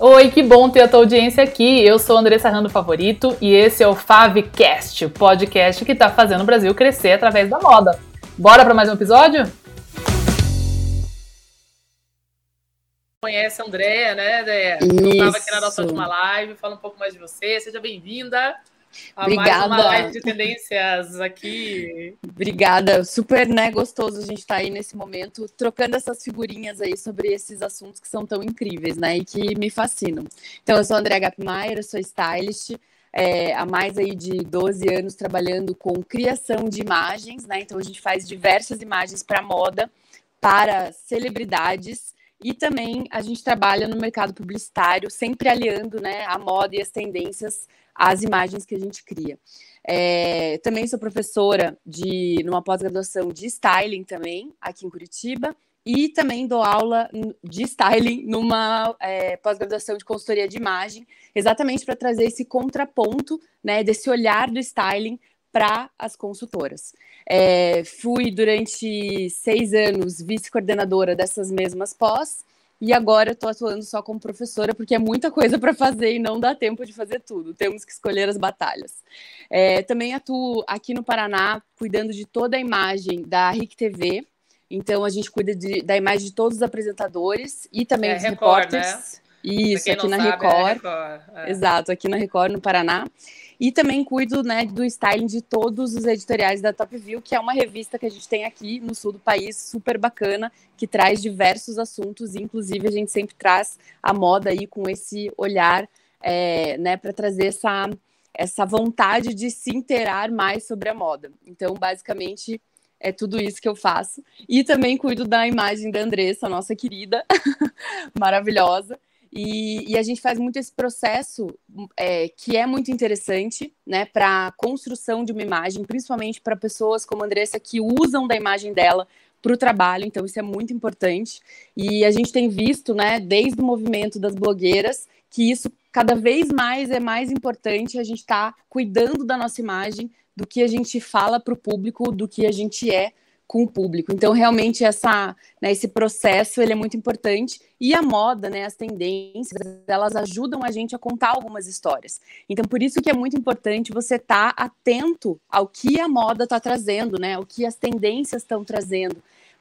Oi, que bom ter a tua audiência aqui. Eu sou Andressa Rando Favorito e esse é o Favcast, o podcast que está fazendo o Brasil crescer através da moda. Bora para mais um episódio? Conhece a Andréia, né, Andréia? Estava aqui na nossa última live. Fala um pouco mais de você. Seja bem-vinda. Obrigada. Mais uma live de tendências aqui. Obrigada. Super né, gostoso a gente estar tá aí nesse momento, trocando essas figurinhas aí sobre esses assuntos que são tão incríveis, né? E que me fascinam. Então, eu sou a Andréa Gapmaier, eu sou stylist. É, há mais aí de 12 anos trabalhando com criação de imagens, né? Então a gente faz diversas imagens para moda, para celebridades e também a gente trabalha no mercado publicitário, sempre aliando né, a moda e as tendências às imagens que a gente cria. É, também sou professora de numa pós-graduação de styling também, aqui em Curitiba, e também dou aula de styling numa é, pós-graduação de consultoria de imagem, exatamente para trazer esse contraponto né, desse olhar do styling para as consultoras. É, fui durante seis anos vice-coordenadora dessas mesmas pós e agora eu estou atuando só como professora, porque é muita coisa para fazer e não dá tempo de fazer tudo. Temos que escolher as batalhas. É, também atuo aqui no Paraná, cuidando de toda a imagem da RIC TV. Então, a gente cuida de, da imagem de todos os apresentadores e também é, dos Record, repórteres. Né? Isso, aqui na sabe, Record. É Record. É. Exato, aqui na Record, no Paraná. E também cuido né, do styling de todos os editoriais da Top View, que é uma revista que a gente tem aqui no sul do país, super bacana, que traz diversos assuntos, inclusive a gente sempre traz a moda aí com esse olhar, é, né, para trazer essa, essa vontade de se inteirar mais sobre a moda. Então, basicamente, é tudo isso que eu faço. E também cuido da imagem da Andressa, nossa querida, maravilhosa. E, e, a gente faz muito esse processo é, que é muito interessante, né, para a construção de uma imagem, principalmente para pessoas como a Andressa que usam da imagem dela para o trabalho, então isso é muito importante. E a gente tem visto, né, desde o movimento das blogueiras, que isso cada vez mais é mais importante a gente estar tá cuidando da nossa imagem, do que a gente fala para o público, do que a gente é com o público. Então, realmente, essa, né, esse processo ele é muito importante. E a moda, né, as tendências, elas ajudam a gente a contar algumas histórias. Então, por isso que é muito importante você estar tá atento ao que a moda está trazendo, né, o que as tendências estão trazendo,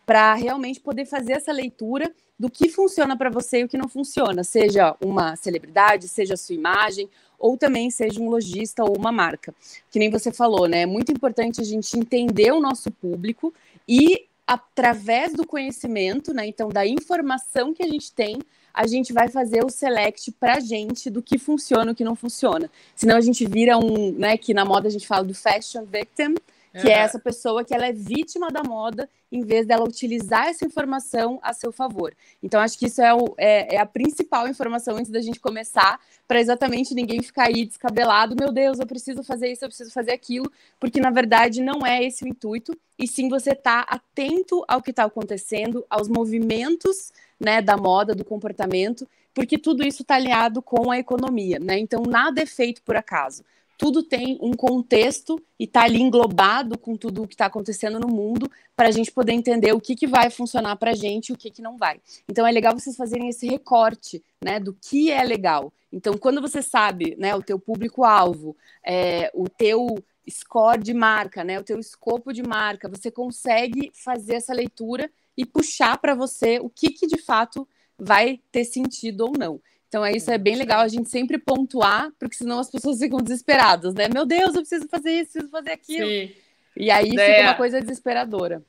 para realmente poder fazer essa leitura do que funciona para você e o que não funciona, seja uma celebridade, seja a sua imagem, ou também seja um lojista ou uma marca. Que nem você falou, né? É muito importante a gente entender o nosso público e através do conhecimento, né? Então, da informação que a gente tem, a gente vai fazer o select para gente do que funciona e o que não funciona. Senão a gente vira um, né? Que na moda a gente fala do fashion victim, que é essa pessoa que ela é vítima da moda, em vez dela utilizar essa informação a seu favor. Então, acho que isso é, o, é, é a principal informação antes da gente começar, para exatamente ninguém ficar aí descabelado, meu Deus, eu preciso fazer isso, eu preciso fazer aquilo, porque na verdade não é esse o intuito, e sim você estar tá atento ao que está acontecendo, aos movimentos né, da moda, do comportamento, porque tudo isso está alinhado com a economia, né? Então, nada é feito por acaso tudo tem um contexto e está ali englobado com tudo o que está acontecendo no mundo para a gente poder entender o que, que vai funcionar para a gente e o que, que não vai. Então é legal vocês fazerem esse recorte né, do que é legal. Então, quando você sabe né, o teu público-alvo, é, o teu score de marca, né, o teu escopo de marca, você consegue fazer essa leitura e puxar para você o que, que de fato vai ter sentido ou não. Então, é isso é bem legal a gente sempre pontuar, porque senão as pessoas ficam desesperadas, né? Meu Deus, eu preciso fazer isso, preciso fazer aquilo. Sim. E aí Deia. fica uma coisa desesperadora.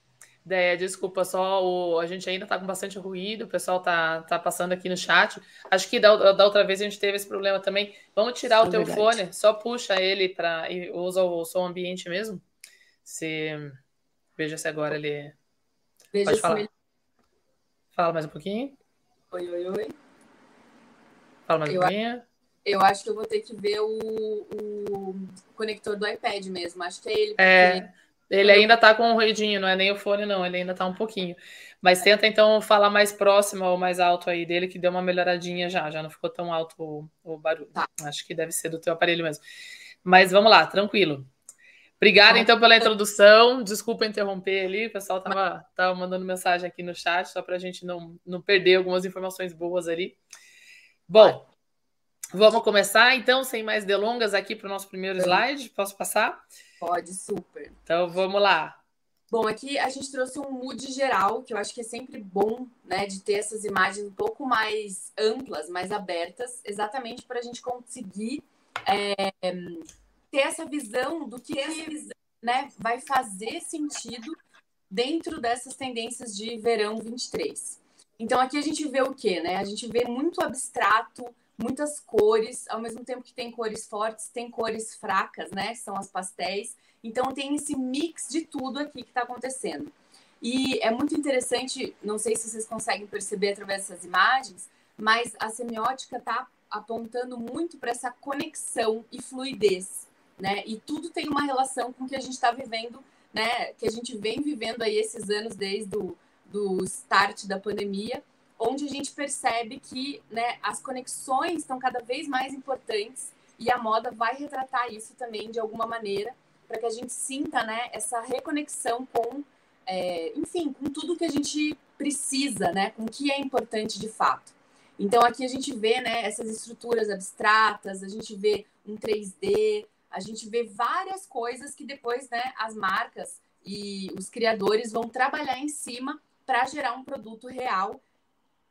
Ideia, desculpa, só o, a gente ainda está com bastante ruído, o pessoal tá, tá passando aqui no chat. Acho que da, da outra vez a gente teve esse problema também. Vamos tirar Isso o teu verdade. fone, só puxa ele para e usa o som ambiente mesmo. Se veja se agora ele veja pode falar. Ele... Fala mais um pouquinho. Oi, oi, oi. Fala mais eu, eu acho que eu vou ter que ver o, o conector do iPad mesmo. Acho que é ele. É, ele ainda tá com um ruidinho, não é nem o fone, não. Ele ainda tá um pouquinho. Mas tenta então falar mais próximo ou mais alto aí dele, que deu uma melhoradinha já. Já não ficou tão alto o, o barulho. Tá. Acho que deve ser do teu aparelho mesmo. Mas vamos lá, tranquilo. Obrigada, então, pela introdução. Desculpa interromper ali, o pessoal estava tava mandando mensagem aqui no chat, só para a gente não, não perder algumas informações boas ali. Bom, Vamos começar, então, sem mais delongas, aqui para o nosso primeiro slide. Posso passar? Pode, super. Então, vamos lá. Bom, aqui a gente trouxe um mood geral, que eu acho que é sempre bom, né, de ter essas imagens um pouco mais amplas, mais abertas, exatamente para a gente conseguir é, ter essa visão do que né, vai fazer sentido dentro dessas tendências de verão 23. Então aqui a gente vê o quê, né? A gente vê muito abstrato, muitas cores, ao mesmo tempo que tem cores fortes, tem cores fracas, né? São as pastéis. Então tem esse mix de tudo aqui que está acontecendo. E é muito interessante, não sei se vocês conseguem perceber através dessas imagens, mas a semiótica está apontando muito para essa conexão e fluidez, né? E tudo tem uma relação com o que a gente está vivendo, né? Que a gente vem vivendo aí esses anos desde o do start da pandemia, onde a gente percebe que né, as conexões estão cada vez mais importantes e a moda vai retratar isso também de alguma maneira para que a gente sinta né, essa reconexão com, é, enfim, com tudo que a gente precisa, né, com o que é importante de fato. Então aqui a gente vê né, essas estruturas abstratas, a gente vê um 3D, a gente vê várias coisas que depois né, as marcas e os criadores vão trabalhar em cima para gerar um produto real,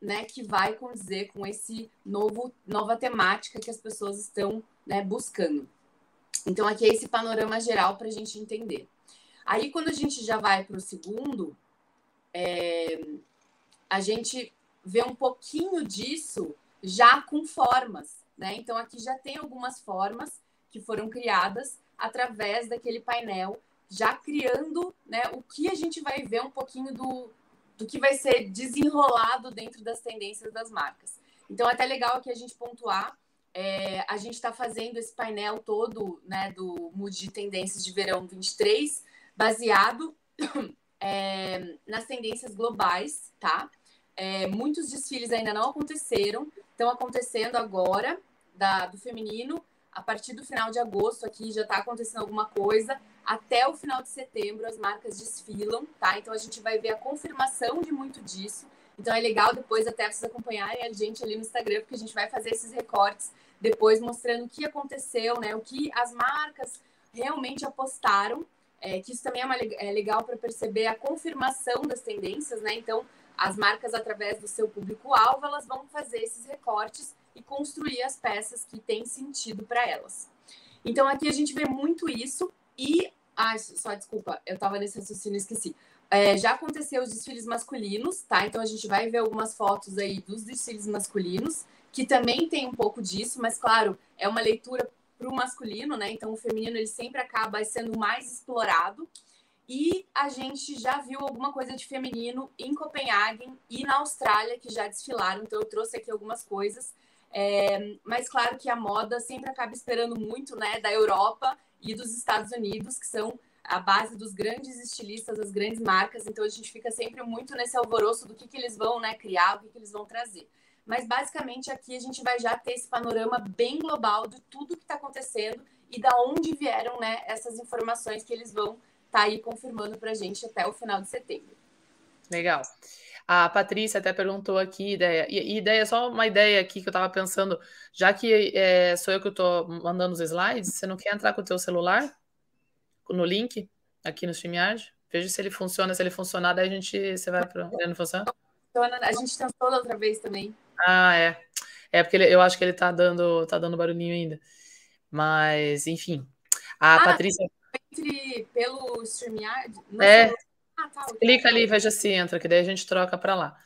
né, que vai condizer com esse novo nova temática que as pessoas estão né, buscando. Então, aqui é esse panorama geral para a gente entender. Aí, quando a gente já vai para o segundo, é, a gente vê um pouquinho disso já com formas, né? Então, aqui já tem algumas formas que foram criadas através daquele painel, já criando né, o que a gente vai ver um pouquinho do, do que vai ser desenrolado dentro das tendências das marcas. Então, é até legal aqui a gente pontuar é, a gente está fazendo esse painel todo né, do Mood de Tendências de Verão 23, baseado é, nas tendências globais, tá? É, muitos desfiles ainda não aconteceram, estão acontecendo agora, da, do feminino, a partir do final de agosto aqui já está acontecendo alguma coisa. Até o final de setembro as marcas desfilam, tá? Então a gente vai ver a confirmação de muito disso. Então é legal depois até vocês acompanharem a gente ali no Instagram, porque a gente vai fazer esses recortes depois mostrando o que aconteceu, né? O que as marcas realmente apostaram, é, que isso também é, uma, é legal para perceber a confirmação das tendências, né? Então, as marcas, através do seu público-alvo, elas vão fazer esses recortes e construir as peças que têm sentido para elas. Então, aqui a gente vê muito isso e. Ah, só desculpa, eu estava nesse raciocínio esqueci. É, já aconteceu os desfiles masculinos, tá? Então a gente vai ver algumas fotos aí dos desfiles masculinos que também tem um pouco disso, mas claro, é uma leitura para o masculino, né? Então o feminino ele sempre acaba sendo mais explorado. E a gente já viu alguma coisa de feminino em Copenhague e na Austrália que já desfilaram, então eu trouxe aqui algumas coisas. É, mas claro que a moda sempre acaba esperando muito né, da Europa e dos Estados Unidos, que são a base dos grandes estilistas, das grandes marcas, então a gente fica sempre muito nesse alvoroço do que, que eles vão né, criar, o que, que eles vão trazer. Mas basicamente aqui a gente vai já ter esse panorama bem global de tudo que está acontecendo e da onde vieram né, essas informações que eles vão estar tá aí confirmando para a gente até o final de setembro. Legal. A Patrícia até perguntou aqui, ideia. E ideia, só uma ideia aqui que eu estava pensando, já que é, sou eu que estou mandando os slides, você não quer entrar com o teu celular no link aqui no StreamYard? Veja se ele funciona, se ele funcionar, daí a gente. Você vai para. Ele não funciona? A gente tentou da outra vez também. Ah, é. É porque ele, eu acho que ele tá dando, tá dando barulhinho ainda. Mas, enfim. A ah, Patrícia. Entre pelo StreamYard? É. Ah, tá, Clica ali e veja se entra, que daí a gente troca para lá.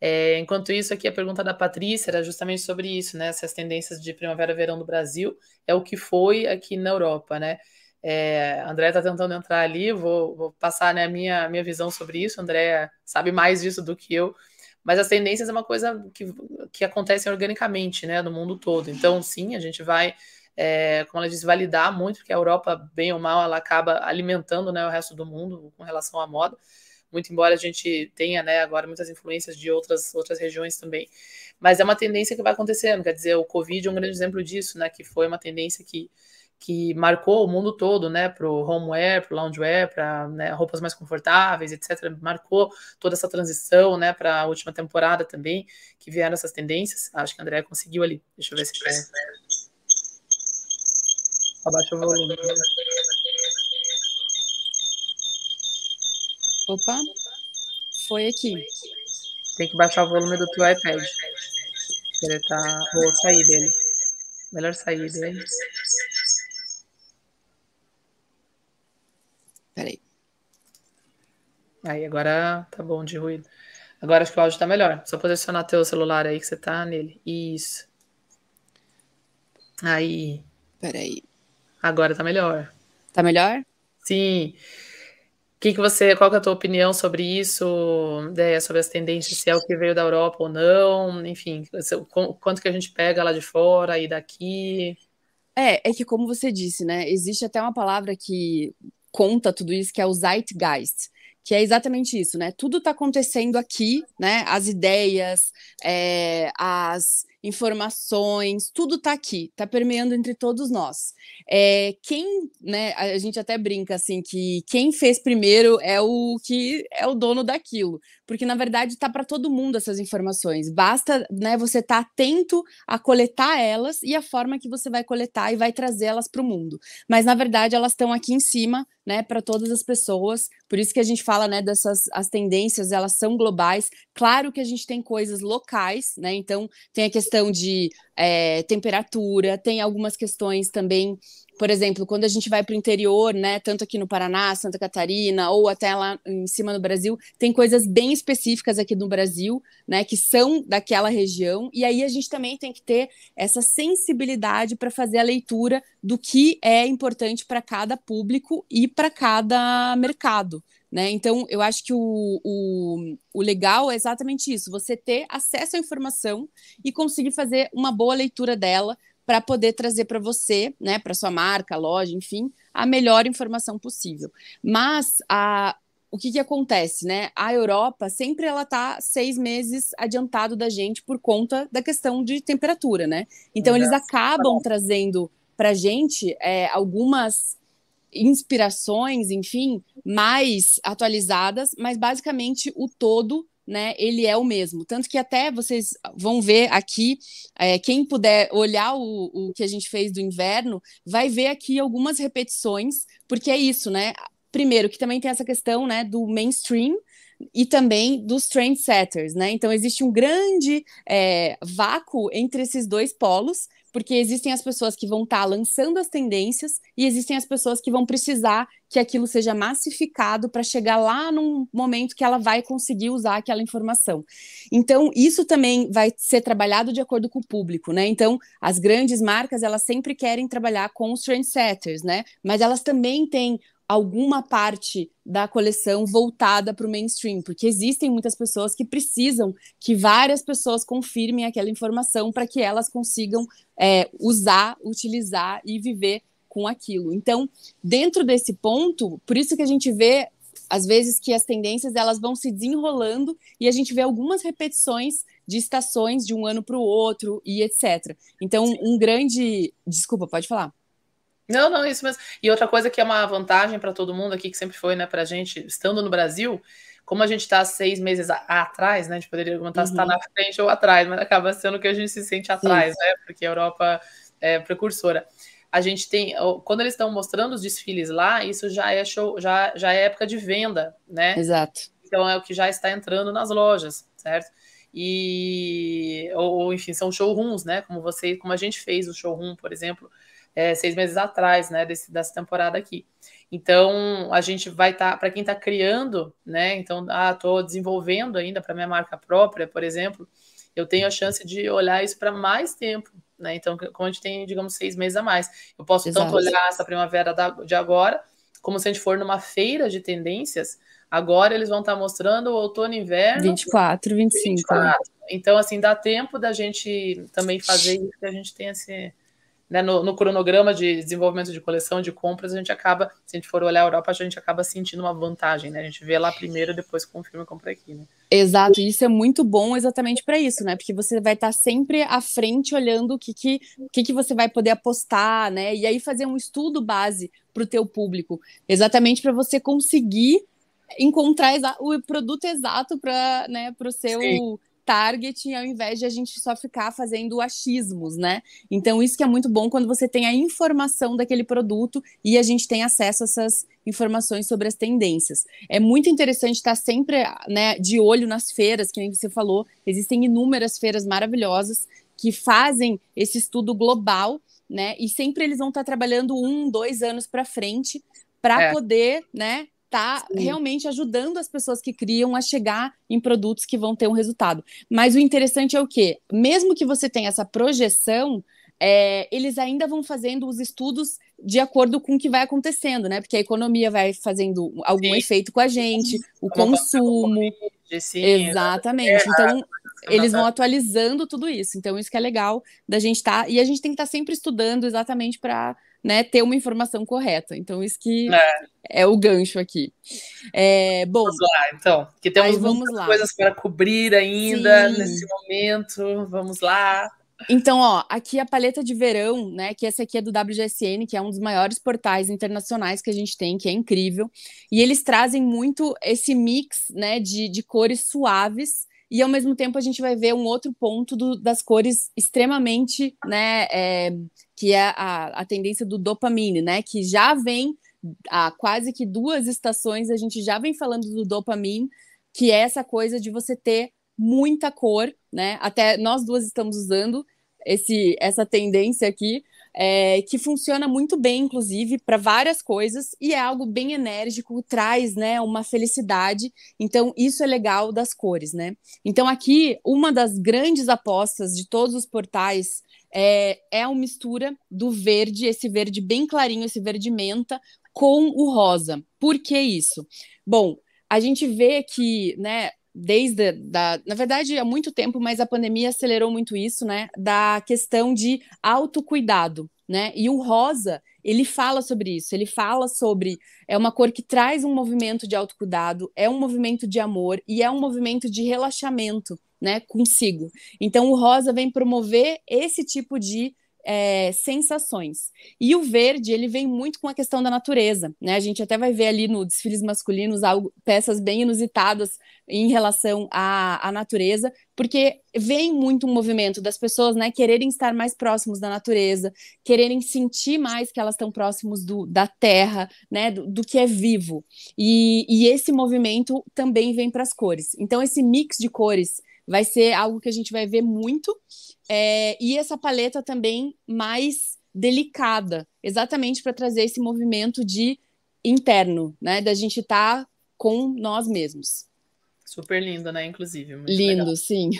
É, enquanto isso, aqui a pergunta da Patrícia era justamente sobre isso, né? Essas tendências de primavera-verão do Brasil é o que foi aqui na Europa, né? É, André está tentando entrar ali, vou, vou passar né, a minha, minha visão sobre isso. André sabe mais disso do que eu. Mas as tendências é uma coisa que, que acontece organicamente, né, no mundo todo. Então, sim, a gente vai, é, como ela disse, validar muito, porque a Europa, bem ou mal, ela acaba alimentando né, o resto do mundo com relação à moda. Muito embora a gente tenha, né, agora muitas influências de outras, outras regiões também. Mas é uma tendência que vai acontecendo, quer dizer, o Covid é um grande exemplo disso, né, que foi uma tendência que, que marcou o mundo todo, né, para o homeware, para o loungewear, para né, roupas mais confortáveis, etc. Marcou toda essa transição, né, para a última temporada também, que vieram essas tendências. Acho que a Andrea conseguiu ali. Deixa eu ver se abaixa o volume. Opa, foi aqui. Tem que baixar o volume do teu iPad. Ele tá. Vou sair dele. Melhor sair dele. Peraí. Aí, agora tá bom de ruído. Agora acho que o áudio tá melhor. Só posicionar teu celular aí que você tá nele. Isso. Aí. Peraí. Agora tá melhor. Tá melhor? Sim. Que que você, qual que é a tua opinião sobre isso, ideia sobre as tendências, se é o que veio da Europa ou não, enfim, quanto que a gente pega lá de fora e daqui? É, é que como você disse, né, existe até uma palavra que conta tudo isso, que é o zeitgeist, que é exatamente isso, né? Tudo está acontecendo aqui, né? As ideias, é, as informações, tudo está aqui, está permeando entre todos nós. É, quem, né, a gente até brinca assim que quem fez primeiro é o que é o dono daquilo, porque na verdade está para todo mundo essas informações. Basta, né, você estar tá atento a coletar elas e a forma que você vai coletar e vai trazer elas para o mundo. Mas na verdade elas estão aqui em cima, né, para todas as pessoas. Por isso que a gente fala, né, dessas as tendências, elas são globais. Claro que a gente tem coisas locais, né? Então tem a questão questão de é, temperatura, tem algumas questões também, por exemplo, quando a gente vai para o interior, né, tanto aqui no Paraná, Santa Catarina, ou até lá em cima no Brasil, tem coisas bem específicas aqui no Brasil, né, que são daquela região, e aí a gente também tem que ter essa sensibilidade para fazer a leitura do que é importante para cada público e para cada mercado. Né? Então, eu acho que o, o, o, legal é exatamente isso: você ter acesso à informação e conseguir fazer uma boa leitura dela para poder trazer para você, né, para sua marca, loja, enfim, a melhor informação possível. Mas a, o que, que acontece, né? A Europa sempre ela está seis meses adiantado da gente por conta da questão de temperatura, né? Então, eles acabam trazendo para a gente é, algumas inspirações, enfim, mais atualizadas, mas basicamente o todo né, ele é o mesmo. Tanto que até vocês vão ver aqui, é, quem puder olhar o, o que a gente fez do inverno, vai ver aqui algumas repetições, porque é isso, né? Primeiro, que também tem essa questão né, do mainstream, e também dos trendsetters, né? Então existe um grande é, vácuo entre esses dois polos, porque existem as pessoas que vão estar tá lançando as tendências e existem as pessoas que vão precisar que aquilo seja massificado para chegar lá num momento que ela vai conseguir usar aquela informação. Então, isso também vai ser trabalhado de acordo com o público, né? Então, as grandes marcas, elas sempre querem trabalhar com os trendsetters, né? Mas elas também têm alguma parte da coleção voltada para o mainstream, porque existem muitas pessoas que precisam que várias pessoas confirmem aquela informação para que elas consigam é, usar, utilizar e viver com aquilo. Então, dentro desse ponto, por isso que a gente vê às vezes que as tendências elas vão se desenrolando e a gente vê algumas repetições de estações de um ano para o outro e etc. Então, um grande, desculpa, pode falar. Não, não, isso mesmo. E outra coisa que é uma vantagem para todo mundo aqui, que sempre foi, né, para a gente, estando no Brasil, como a gente está seis meses atrás, né, a gente poderia perguntar uhum. se está na frente ou atrás, mas acaba sendo que a gente se sente atrás, Sim. né, porque a Europa é precursora. A gente tem, quando eles estão mostrando os desfiles lá, isso já é show, já, já é época de venda, né? Exato. Então é o que já está entrando nas lojas, certo? E ou, enfim, são showrooms, né? Como você, como a gente fez o showroom, por exemplo, é, seis meses atrás, né, desse, dessa temporada aqui. Então, a gente vai estar, tá, para quem está criando, né, então, ah, estou desenvolvendo ainda para minha marca própria, por exemplo, eu tenho a chance de olhar isso para mais tempo, né, então, como a gente tem, digamos, seis meses a mais, eu posso Exato. tanto olhar essa primavera da, de agora, como se a gente for numa feira de tendências, agora eles vão estar tá mostrando o outono e inverno. 24, 25. 24. Então, assim, dá tempo da gente também fazer isso, que a gente tem esse né, no, no, cronograma de desenvolvimento de coleção, de compras, a gente acaba, se a gente for olhar a Europa, a gente acaba sentindo uma vantagem, né? A gente vê lá primeiro, depois confirma e compra aqui, né? Exato, e isso é muito bom exatamente para isso, né? Porque você vai estar sempre à frente olhando o que, que, o que, que você vai poder apostar, né? E aí fazer um estudo base para o teu público, exatamente para você conseguir encontrar o produto exato para né, o seu Sim target ao invés de a gente só ficar fazendo achismos, né? Então, isso que é muito bom quando você tem a informação daquele produto e a gente tem acesso a essas informações sobre as tendências. É muito interessante estar sempre né, de olho nas feiras, que nem você falou, existem inúmeras feiras maravilhosas que fazem esse estudo global, né? E sempre eles vão estar trabalhando um, dois anos para frente para é. poder, né, está realmente ajudando as pessoas que criam a chegar em produtos que vão ter um resultado. Mas o interessante é o quê? Mesmo que você tenha essa projeção, é, eles ainda vão fazendo os estudos de acordo com o que vai acontecendo, né? Porque a economia vai fazendo algum Sim. efeito com a gente, o consumo. Sim, exatamente. Então, eles vão atualizando tudo isso. Então, isso que é legal da gente estar. Tá, e a gente tem que estar tá sempre estudando exatamente para né, ter uma informação correta. Então, isso que é, é o gancho aqui. É, bom, vamos lá, então, que temos muitas lá. coisas para cobrir ainda Sim. nesse momento. Vamos lá. Então, ó, aqui a paleta de verão, né? Que essa aqui é do WGSN, que é um dos maiores portais internacionais que a gente tem, que é incrível. E eles trazem muito esse mix, né, de, de cores suaves e ao mesmo tempo a gente vai ver um outro ponto do, das cores extremamente, né, é, que é a, a tendência do dopamine, né, que já vem há quase que duas estações a gente já vem falando do dopamine, que é essa coisa de você ter muita cor, né, até nós duas estamos usando esse, essa tendência aqui, é, que funciona muito bem, inclusive, para várias coisas, e é algo bem enérgico, traz né, uma felicidade. Então, isso é legal das cores, né? Então, aqui, uma das grandes apostas de todos os portais é, é a mistura do verde, esse verde bem clarinho, esse verde menta, com o rosa. Por que isso? Bom, a gente vê que, né, desde da, na verdade há muito tempo, mas a pandemia acelerou muito isso, né? Da questão de autocuidado, né? E o rosa, ele fala sobre isso, ele fala sobre é uma cor que traz um movimento de autocuidado, é um movimento de amor e é um movimento de relaxamento, né, consigo. Então o rosa vem promover esse tipo de é, sensações. E o verde, ele vem muito com a questão da natureza, né? A gente até vai ver ali no desfiles masculinos algo, peças bem inusitadas em relação à, à natureza, porque vem muito um movimento das pessoas, né, quererem estar mais próximos da natureza, quererem sentir mais que elas estão próximos do, da terra, né, do, do que é vivo. E, e esse movimento também vem para as cores. Então, esse mix de cores vai ser algo que a gente vai ver muito. É, e essa paleta também mais delicada, exatamente para trazer esse movimento de interno, né? Da gente estar tá com nós mesmos. Super lindo, né? Inclusive. lindo, legal. sim.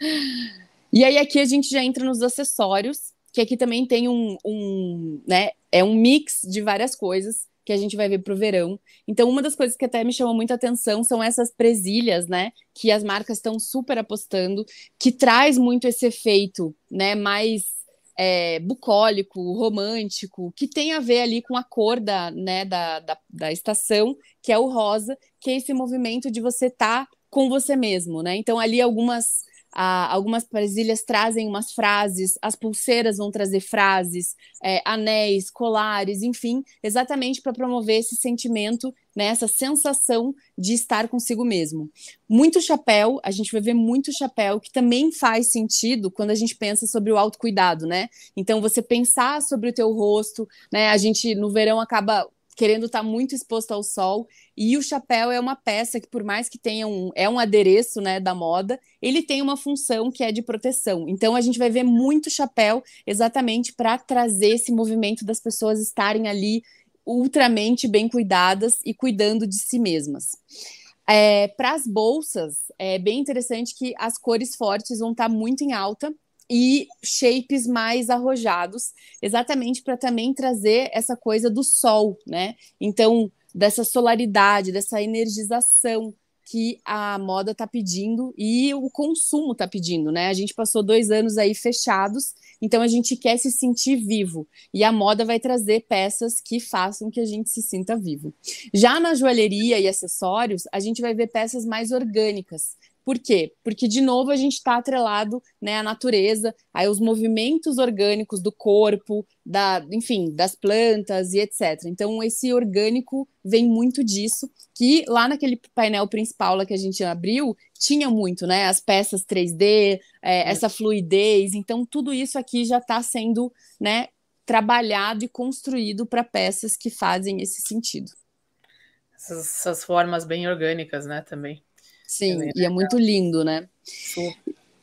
e aí aqui a gente já entra nos acessórios, que aqui também tem um, um, né? É um mix de várias coisas que a gente vai ver para o verão. Então, uma das coisas que até me chamou muita atenção são essas presilhas, né? Que as marcas estão super apostando, que traz muito esse efeito, né? Mais é, bucólico, romântico, que tem a ver ali com a cor da, né, da, da, da estação, que é o rosa, que é esse movimento de você estar tá com você mesmo, né? Então, ali algumas ah, algumas presilhas trazem umas frases, as pulseiras vão trazer frases, é, anéis, colares, enfim, exatamente para promover esse sentimento, né, essa sensação de estar consigo mesmo. Muito chapéu, a gente vai ver muito chapéu, que também faz sentido quando a gente pensa sobre o autocuidado, né? Então, você pensar sobre o teu rosto, né? A gente, no verão, acaba querendo estar tá muito exposto ao sol. E o chapéu é uma peça que, por mais que tenha um, é um adereço né, da moda, ele tem uma função que é de proteção. Então a gente vai ver muito chapéu exatamente para trazer esse movimento das pessoas estarem ali ultramente bem cuidadas e cuidando de si mesmas. É, para as bolsas, é bem interessante que as cores fortes vão estar tá muito em alta e shapes mais arrojados, exatamente para também trazer essa coisa do sol, né? Então, dessa solaridade, dessa energização que a moda está pedindo e o consumo está pedindo, né? A gente passou dois anos aí fechados, então a gente quer se sentir vivo e a moda vai trazer peças que façam que a gente se sinta vivo. Já na joalheria e acessórios, a gente vai ver peças mais orgânicas, por quê? Porque, de novo, a gente está atrelado né, à natureza, aí os movimentos orgânicos do corpo, da, enfim, das plantas e etc. Então, esse orgânico vem muito disso, que lá naquele painel principal lá que a gente abriu, tinha muito, né? As peças 3D, é, essa fluidez. Então, tudo isso aqui já está sendo né, trabalhado e construído para peças que fazem esse sentido. Essas, essas formas bem orgânicas, né, também. Sim, e é muito lindo, né?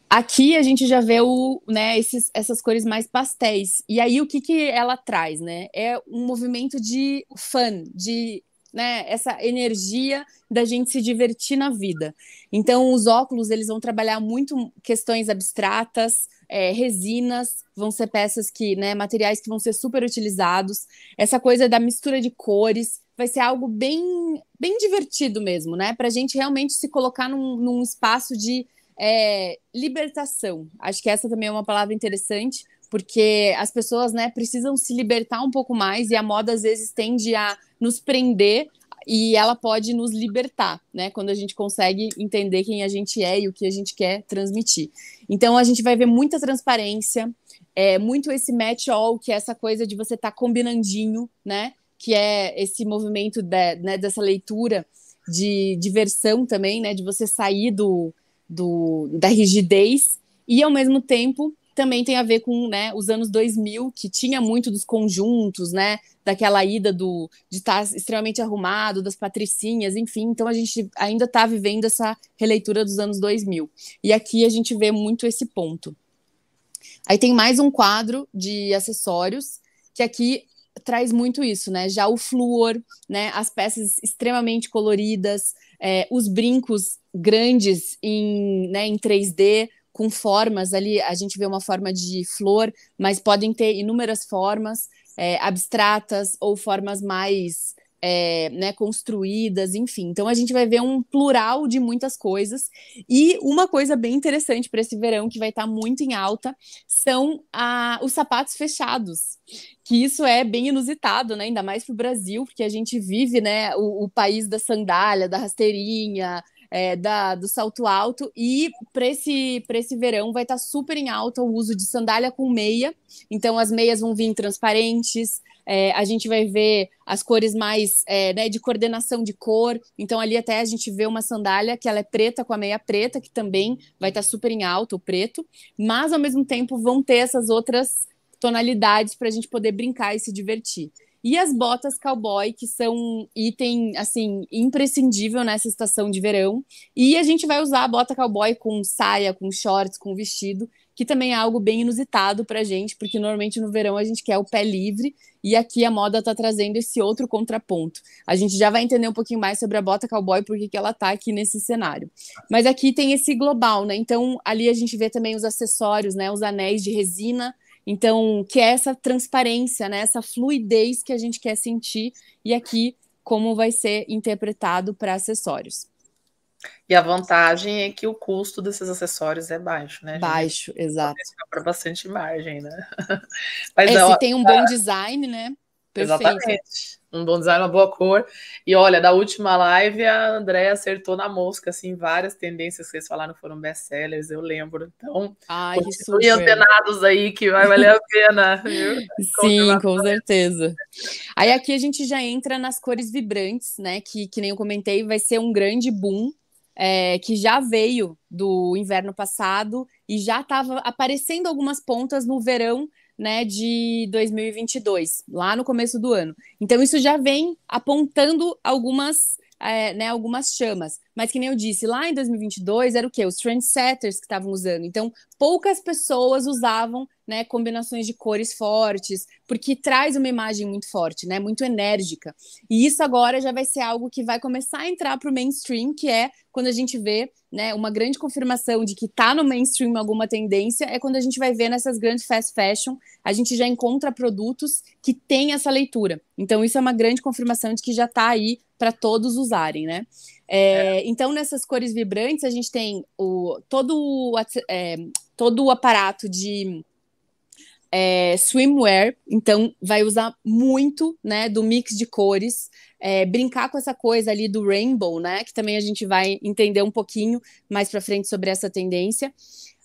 Aqui a gente já vê o, né, esses, essas cores mais pastéis. E aí o que, que ela traz, né? É um movimento de fun, de né, essa energia da gente se divertir na vida. Então, os óculos eles vão trabalhar muito questões abstratas, é, resinas, vão ser peças que, né, materiais que vão ser super utilizados. Essa coisa da mistura de cores, vai ser algo bem, bem divertido mesmo, né? Para a gente realmente se colocar num, num espaço de é, libertação. Acho que essa também é uma palavra interessante, porque as pessoas, né, precisam se libertar um pouco mais e a moda às vezes tende a nos prender e ela pode nos libertar, né? Quando a gente consegue entender quem a gente é e o que a gente quer transmitir. Então a gente vai ver muita transparência, é muito esse match all, que é essa coisa de você estar tá combinandinho, né? Que é esse movimento de, né, dessa leitura de diversão também, né, de você sair do, do, da rigidez e ao mesmo tempo também tem a ver com né, os anos 2000, que tinha muito dos conjuntos, né, daquela ida do, de estar extremamente arrumado, das patricinhas, enfim. Então a gente ainda está vivendo essa releitura dos anos 2000. E aqui a gente vê muito esse ponto. Aí tem mais um quadro de acessórios, que aqui traz muito isso, né? Já o flúor, né? As peças extremamente coloridas, é, os brincos grandes em, né, em 3D, com formas ali, a gente vê uma forma de flor, mas podem ter inúmeras formas é, abstratas ou formas mais é, né, construídas, enfim. Então a gente vai ver um plural de muitas coisas. E uma coisa bem interessante para esse verão, que vai estar tá muito em alta, são a, os sapatos fechados. Que isso é bem inusitado, né? Ainda mais para o Brasil, porque a gente vive né, o, o país da sandália, da rasteirinha, é, da, do salto alto. E para esse, esse verão vai estar tá super em alta o uso de sandália com meia. Então as meias vão vir transparentes. É, a gente vai ver as cores mais é, né, de coordenação de cor. Então, ali até a gente vê uma sandália que ela é preta com a meia preta, que também vai estar tá super em alta, o preto, mas ao mesmo tempo vão ter essas outras tonalidades para a gente poder brincar e se divertir. E as botas cowboy, que são item, assim, imprescindível nessa estação de verão. E a gente vai usar a bota cowboy com saia, com shorts, com vestido, que também é algo bem inusitado pra gente, porque normalmente no verão a gente quer o pé livre, e aqui a moda tá trazendo esse outro contraponto. A gente já vai entender um pouquinho mais sobre a bota cowboy, porque que ela tá aqui nesse cenário. Mas aqui tem esse global, né? Então, ali a gente vê também os acessórios, né? Os anéis de resina, então, que é essa transparência, né? Essa fluidez que a gente quer sentir e aqui como vai ser interpretado para acessórios. E a vantagem é que o custo desses acessórios é baixo, né? Baixo, exato. Para bastante margem, né? Mas é, se tem um bom design, né? Perfeito. Exatamente um bom design, uma boa cor. E olha, da última live, a Andréa acertou na mosca, assim, várias tendências que vocês falaram foram best-sellers, eu lembro. Então, Ai, continue antenados aí, que vai valer a pena, viu? Sim, com certeza. Aí aqui a gente já entra nas cores vibrantes, né, que, que nem eu comentei, vai ser um grande boom, é, que já veio do inverno passado e já estava aparecendo algumas pontas no verão né, de 2022, lá no começo do ano. Então, isso já vem apontando algumas, é, né, algumas chamas. Mas, que nem eu disse, lá em 2022 era o quê? Os trendsetters que estavam usando. Então, poucas pessoas usavam né, combinações de cores fortes, porque traz uma imagem muito forte, né, muito enérgica. E isso agora já vai ser algo que vai começar a entrar para o mainstream, que é quando a gente vê né, uma grande confirmação de que está no mainstream alguma tendência, é quando a gente vai ver nessas grandes fast fashion, a gente já encontra produtos que têm essa leitura. Então, isso é uma grande confirmação de que já está aí para todos usarem, né? É, é. Então, nessas cores vibrantes, a gente tem o, todo, o, é, todo o aparato de é, swimwear, então vai usar muito, né, do mix de cores, é, brincar com essa coisa ali do rainbow, né, que também a gente vai entender um pouquinho mais para frente sobre essa tendência.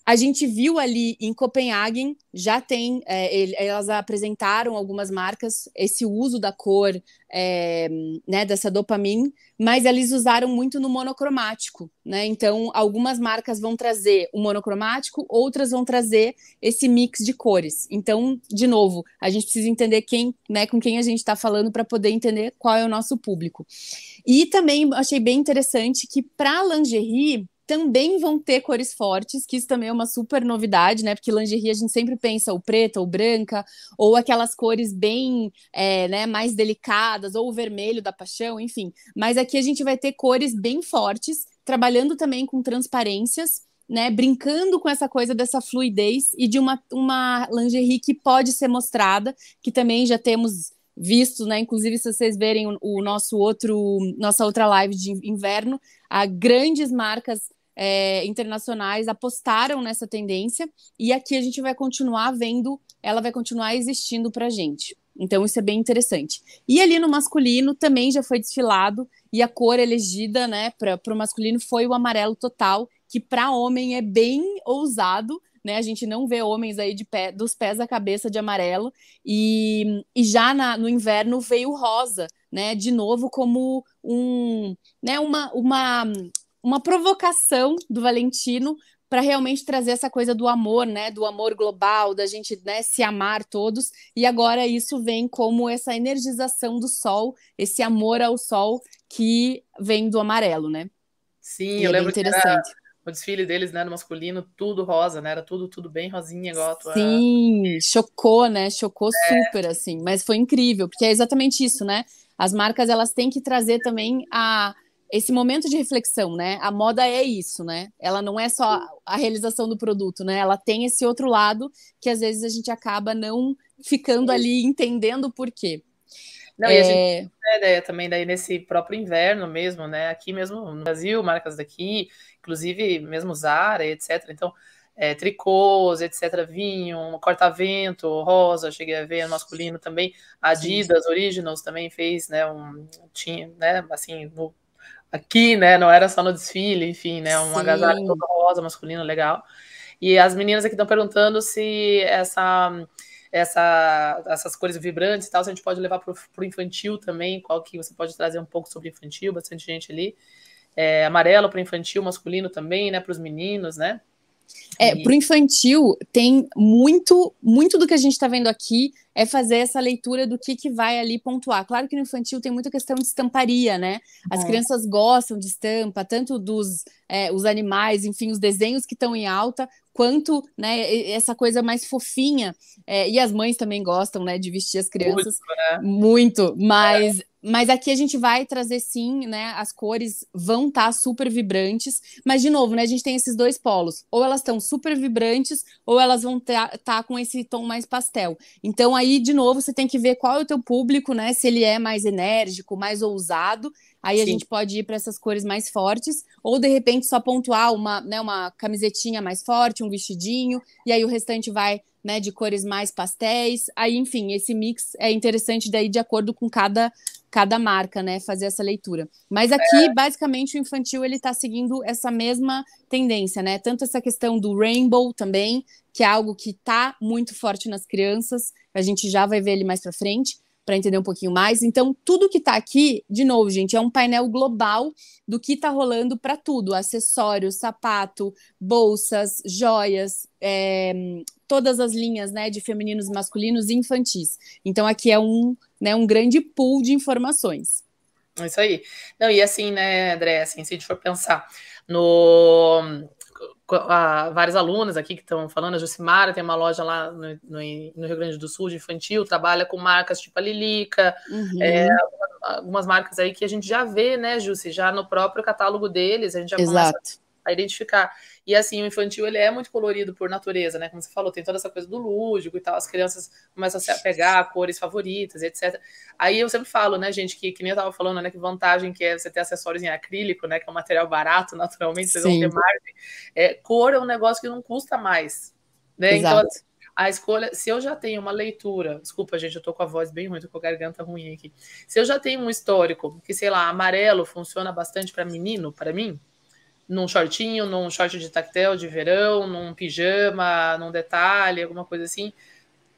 A gente viu ali em Copenhagen, já tem, é, elas apresentaram algumas marcas esse uso da cor, é, né, dessa dopamina, mas eles usaram muito no monocromático, né? Então, algumas marcas vão trazer o monocromático, outras vão trazer esse mix de cores. Então, de novo, a gente precisa entender quem, né, com quem a gente está falando para poder entender qual é o nosso público. E também achei bem interessante que para lingerie também vão ter cores fortes, que isso também é uma super novidade, né? Porque lingerie a gente sempre pensa ou preta ou branca, ou aquelas cores bem é, né, mais delicadas, ou o vermelho da paixão, enfim. Mas aqui a gente vai ter cores bem fortes, trabalhando também com transparências. Né, brincando com essa coisa dessa fluidez e de uma, uma lingerie que pode ser mostrada, que também já temos visto, né? Inclusive, se vocês verem o, o, nosso outro, nossa outra live de inverno, há grandes marcas é, internacionais apostaram nessa tendência e aqui a gente vai continuar vendo, ela vai continuar existindo para a gente. Então isso é bem interessante. E ali no masculino também já foi desfilado e a cor elegida, né, para o masculino foi o amarelo total, que para homem é bem ousado. Né, a gente não vê homens aí de pé, dos pés à cabeça de amarelo e, e já na, no inverno veio rosa, né, de novo como um, né, uma, uma uma provocação do Valentino para realmente trazer essa coisa do amor, né, do amor global, da gente, né, se amar todos. E agora isso vem como essa energização do sol, esse amor ao sol que vem do amarelo, né? Sim, e eu é lembro interessante. o desfile deles, né, no masculino, tudo rosa, né? Era tudo tudo bem rosinha igual a tua. Sim, chocou, né? Chocou é. super assim, mas foi incrível, porque é exatamente isso, né? As marcas elas têm que trazer também a esse momento de reflexão, né? A moda é isso, né? Ela não é só a realização do produto, né? Ela tem esse outro lado que às vezes a gente acaba não ficando ali entendendo por quê. Não, é... e a gente é. tem a ideia também daí nesse próprio inverno mesmo, né? Aqui mesmo no Brasil, marcas daqui, inclusive mesmo Zara, etc. Então, é, tricôs, etc. Vinho, corta-vento, rosa, cheguei a ver masculino também. Adidas, Sim. Originals também fez, né? Um, tinha, né? Assim, no aqui, né? Não era só no desfile, enfim, né? Um Sim. agasalho todo rosa, masculino, legal. E as meninas aqui estão perguntando se essa, essa, essas cores vibrantes e tal, se a gente pode levar para o infantil também, qual que você pode trazer um pouco sobre infantil, bastante gente ali. É, amarelo para infantil, masculino também, né? Para os meninos, né? É, e... para o infantil tem muito, muito do que a gente está vendo aqui é fazer essa leitura do que, que vai ali pontuar. Claro que no infantil tem muita questão de estamparia, né? As é. crianças gostam de estampa, tanto dos é, os animais, enfim, os desenhos que estão em alta, quanto né, essa coisa mais fofinha. É, e as mães também gostam, né, de vestir as crianças. Muito, né? muito mas é. Mas aqui a gente vai trazer sim, né? As cores vão estar tá super vibrantes, mas de novo, né? A gente tem esses dois polos. Ou elas estão super vibrantes, ou elas vão estar tá com esse tom mais pastel. Então aí, de novo, você tem que ver qual é o teu público, né? Se ele é mais enérgico, mais ousado. Aí Sim. a gente pode ir para essas cores mais fortes, ou de repente só pontuar uma, né, uma camisetinha mais forte, um vestidinho, e aí o restante vai né, de cores mais pastéis. Aí, enfim, esse mix é interessante daí de acordo com cada cada marca, né, fazer essa leitura. Mas aqui, é. basicamente, o infantil ele está seguindo essa mesma tendência, né? Tanto essa questão do rainbow também, que é algo que está muito forte nas crianças. A gente já vai ver ele mais para frente para entender um pouquinho mais. Então, tudo que está aqui, de novo, gente, é um painel global do que está rolando para tudo: acessórios, sapato, bolsas, joias, é, todas as linhas né, de femininos, masculinos e infantis. Então, aqui é um né, um grande pool de informações. É isso aí. Não, e assim, né, André, assim, se a gente for pensar no a, várias alunas aqui que estão falando, a Jucimara tem uma loja lá no, no, no, Rio Grande do Sul de infantil, trabalha com marcas tipo a Lilica, uhum. é, algumas marcas aí que a gente já vê, né, Jussi, já no próprio catálogo deles, a gente já Exato. começa a identificar. E assim, o infantil ele é muito colorido por natureza, né? Como você falou, tem toda essa coisa do lúdico e tal, as crianças começam a se apegar a cores favoritas, etc. Aí eu sempre falo, né, gente, que, que nem eu tava falando, né, que vantagem que é você ter acessórios em acrílico, né, que é um material barato, naturalmente, vocês Sim. vão ter margem. É, cor é um negócio que não custa mais, né? Então, Exato. Então, a escolha, se eu já tenho uma leitura, desculpa, gente, eu tô com a voz bem ruim, tô com a garganta ruim aqui. Se eu já tenho um histórico que, sei lá, amarelo funciona bastante para menino, para mim, num shortinho, num short de tactel de verão, num pijama, num detalhe, alguma coisa assim,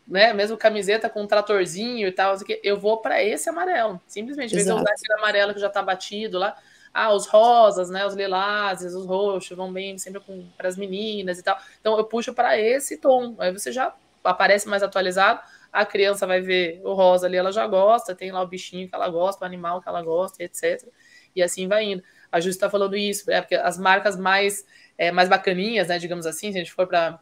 né? Mesmo camiseta com um tratorzinho e tal, eu vou para esse amarelo. Simplesmente, às vezes eu usar aquele amarelo que já tá batido lá. Ah, os rosas, né? Os lilazes, os roxos vão bem sempre para as meninas e tal. Então eu puxo para esse tom. Aí você já aparece mais atualizado. A criança vai ver o rosa ali, ela já gosta, tem lá o bichinho que ela gosta, o animal que ela gosta, etc. E assim vai indo. A Ju está falando isso, é porque as marcas mais, é, mais bacaninhas, né, digamos assim, se a gente for para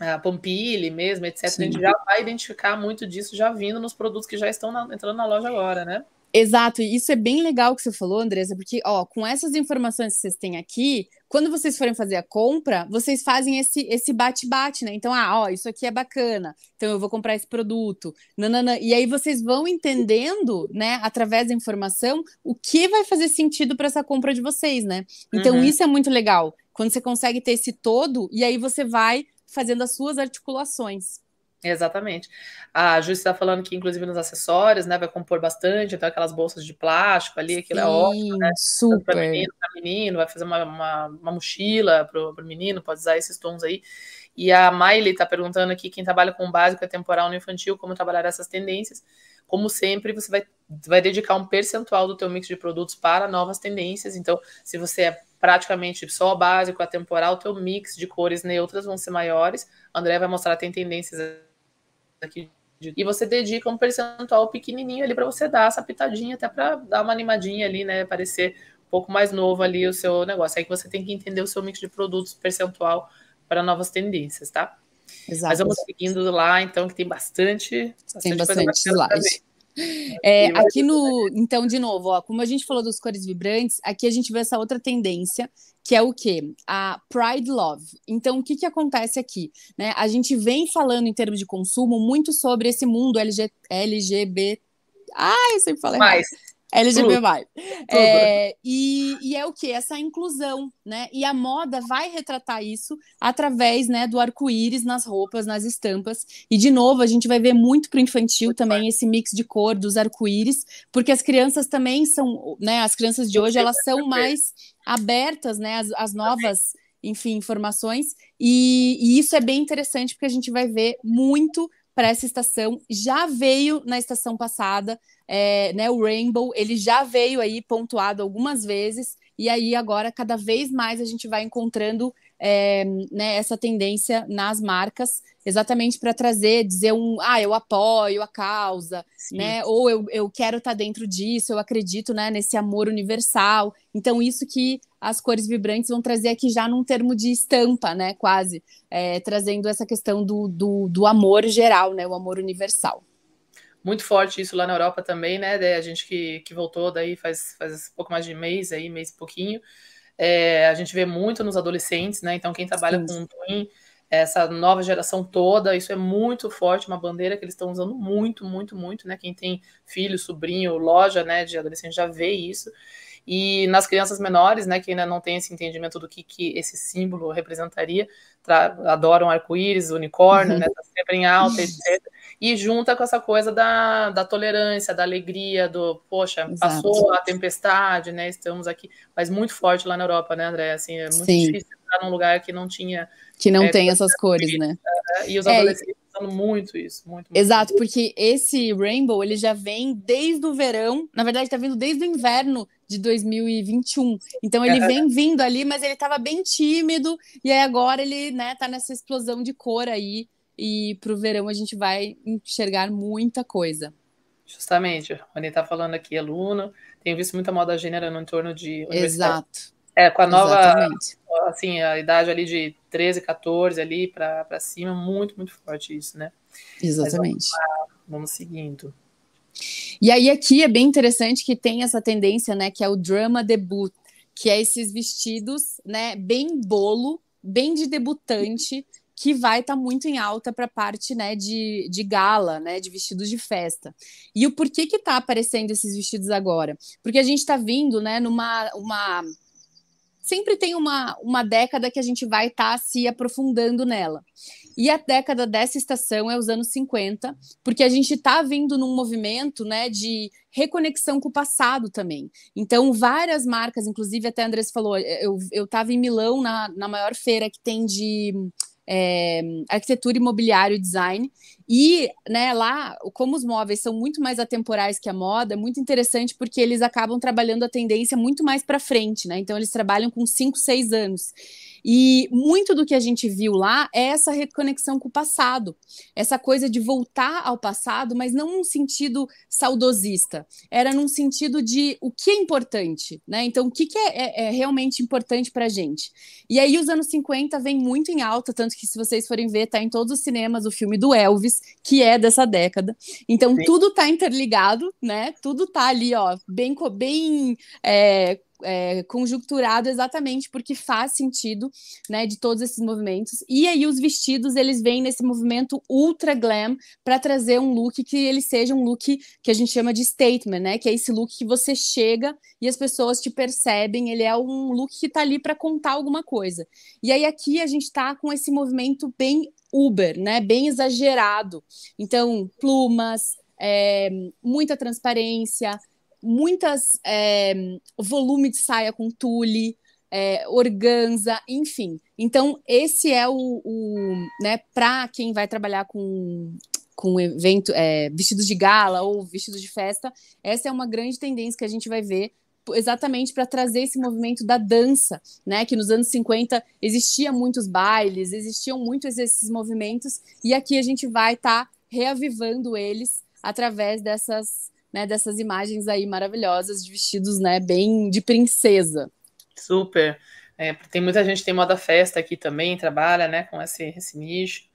a Pompili mesmo, etc., Sim. a gente já vai identificar muito disso já vindo nos produtos que já estão na, entrando na loja agora, né? Exato, e isso é bem legal que você falou, Andressa, porque, ó, com essas informações que vocês têm aqui, quando vocês forem fazer a compra, vocês fazem esse esse bate-bate, né? Então, ah, ó, isso aqui é bacana, então eu vou comprar esse produto, nanana. e aí vocês vão entendendo, né, através da informação, o que vai fazer sentido para essa compra de vocês, né? Então, uhum. isso é muito legal, quando você consegue ter esse todo, e aí você vai fazendo as suas articulações. Exatamente. A Ju está falando que, inclusive, nos acessórios, né, vai compor bastante, então aquelas bolsas de plástico ali, aquilo é Sim, é ótimo, né? Super. Para menino, menino, vai fazer uma, uma, uma mochila para o menino, pode usar esses tons aí. E a Miley está perguntando aqui, quem trabalha com básico é temporal no infantil, como trabalhar essas tendências. Como sempre, você vai, vai dedicar um percentual do teu mix de produtos para novas tendências. Então, se você é praticamente só básico, atemporal, teu mix de cores neutras vão ser maiores. André vai mostrar, tem tendências aqui. E você dedica um percentual pequenininho ali para você dar essa pitadinha, até para dar uma animadinha ali, né? Parecer um pouco mais novo ali o seu negócio. Aí que você tem que entender o seu mix de produtos percentual para novas tendências, tá? Exato. Mas vamos seguindo lá, então, que tem bastante. bastante tem bastante slide. É, aqui no, então, de novo, ó, como a gente falou dos cores vibrantes, aqui a gente vê essa outra tendência, que é o quê? A Pride Love. Então, o que, que acontece aqui? Né? A gente vem falando em termos de consumo muito sobre esse mundo LG, LGBT. Ai, eu sempre falei mais. LGBT+. É, e, e, é o que? Essa inclusão, né? E a moda vai retratar isso através né, do arco-íris nas roupas, nas estampas. E, de novo, a gente vai ver muito para o infantil também esse mix de cor dos arco-íris, porque as crianças também são, né? As crianças de hoje, elas são mais abertas, né? As, as novas, enfim, informações. E, e isso é bem interessante, porque a gente vai ver muito para essa estação. Já veio na estação passada, é, né, o Rainbow, ele já veio aí pontuado algumas vezes, e aí agora cada vez mais a gente vai encontrando é, né, essa tendência nas marcas, exatamente para trazer, dizer um, ah, eu apoio a causa, Sim. né, ou eu, eu quero estar tá dentro disso, eu acredito, né, nesse amor universal. Então, isso que as cores vibrantes vão trazer aqui já num termo de estampa, né, quase, é, trazendo essa questão do, do, do amor geral, né, o amor universal muito forte isso lá na Europa também, né? A gente que, que voltou daí faz, faz pouco mais de mês aí, mês e pouquinho. É, a gente vê muito nos adolescentes, né? Então, quem trabalha Sim. com Twin, essa nova geração toda, isso é muito forte, uma bandeira que eles estão usando muito, muito, muito, né? Quem tem filho, sobrinho, loja, né, de adolescente já vê isso. E nas crianças menores, né, que ainda não tem esse entendimento do que, que esse símbolo representaria, adoram arco-íris, unicórnio, né, tá sempre em alta, etc e junta com essa coisa da, da tolerância, da alegria, do poxa, Exato. passou a tempestade, né? Estamos aqui, mas muito forte lá na Europa, né, André? Assim, é muito Sim. difícil entrar num lugar que não tinha. Que não é, tem essas cores, né? e os é, adolescentes usando muito isso. Muito, muito Exato, muito. porque esse Rainbow ele já vem desde o verão, na verdade, está vindo desde o inverno de 2021. Então ele é. vem vindo ali, mas ele estava bem tímido, e aí agora ele, né, tá nessa explosão de cor aí e para o verão a gente vai enxergar muita coisa. Justamente, a Rony está falando aqui, aluno, tenho visto muita moda gênero no entorno de Exato. É, com a nova, Exatamente. assim, a idade ali de 13, 14 ali para cima, muito, muito forte isso, né? Exatamente. Vamos, vamos, seguindo. E aí aqui é bem interessante que tem essa tendência, né, que é o drama debut, que é esses vestidos, né, bem bolo, bem de debutante, que vai estar tá muito em alta para a parte né, de, de gala, né, de vestidos de festa. E o porquê que está aparecendo esses vestidos agora? Porque a gente está vindo né, numa uma sempre tem uma, uma década que a gente vai estar tá se aprofundando nela. E a década dessa estação é os anos 50, porque a gente está vindo num movimento né, de reconexão com o passado também. Então, várias marcas, inclusive até a Andressa falou, eu estava em Milão na, na maior feira que tem de é, arquitetura imobiliário e design. E né, lá, como os móveis são muito mais atemporais que a moda, é muito interessante porque eles acabam trabalhando a tendência muito mais para frente, né? Então eles trabalham com 5, 6 anos. E muito do que a gente viu lá é essa reconexão com o passado, essa coisa de voltar ao passado, mas não num sentido saudosista, era num sentido de o que é importante, né? Então, o que, que é, é, é realmente importante para a gente? E aí, os anos 50 vem muito em alta, tanto que, se vocês forem ver, tá em todos os cinemas o filme do Elvis, que é dessa década. Então, Sim. tudo tá interligado, né? Tudo tá ali, ó, bem, bem é, é, conjunturado exatamente porque faz sentido, né, de todos esses movimentos. E aí os vestidos, eles vêm nesse movimento ultra glam para trazer um look que ele seja um look que a gente chama de statement, né, que é esse look que você chega e as pessoas te percebem, ele é um look que está ali para contar alguma coisa. E aí aqui a gente está com esse movimento bem Uber, né, bem exagerado. Então, plumas, é, muita transparência, muitas é, volume de saia com tule, é, organza, enfim. Então, esse é o, o né, para quem vai trabalhar com, com evento, é, vestidos de gala ou vestidos de festa, essa é uma grande tendência que a gente vai ver exatamente para trazer esse movimento da dança, né? Que nos anos 50 existia muitos bailes, existiam muitos esses movimentos, e aqui a gente vai estar tá reavivando eles através dessas né, dessas imagens aí maravilhosas de vestidos, né, bem de princesa. Super. É, tem muita gente que tem moda festa aqui também, trabalha, né, com esse, esse nicho.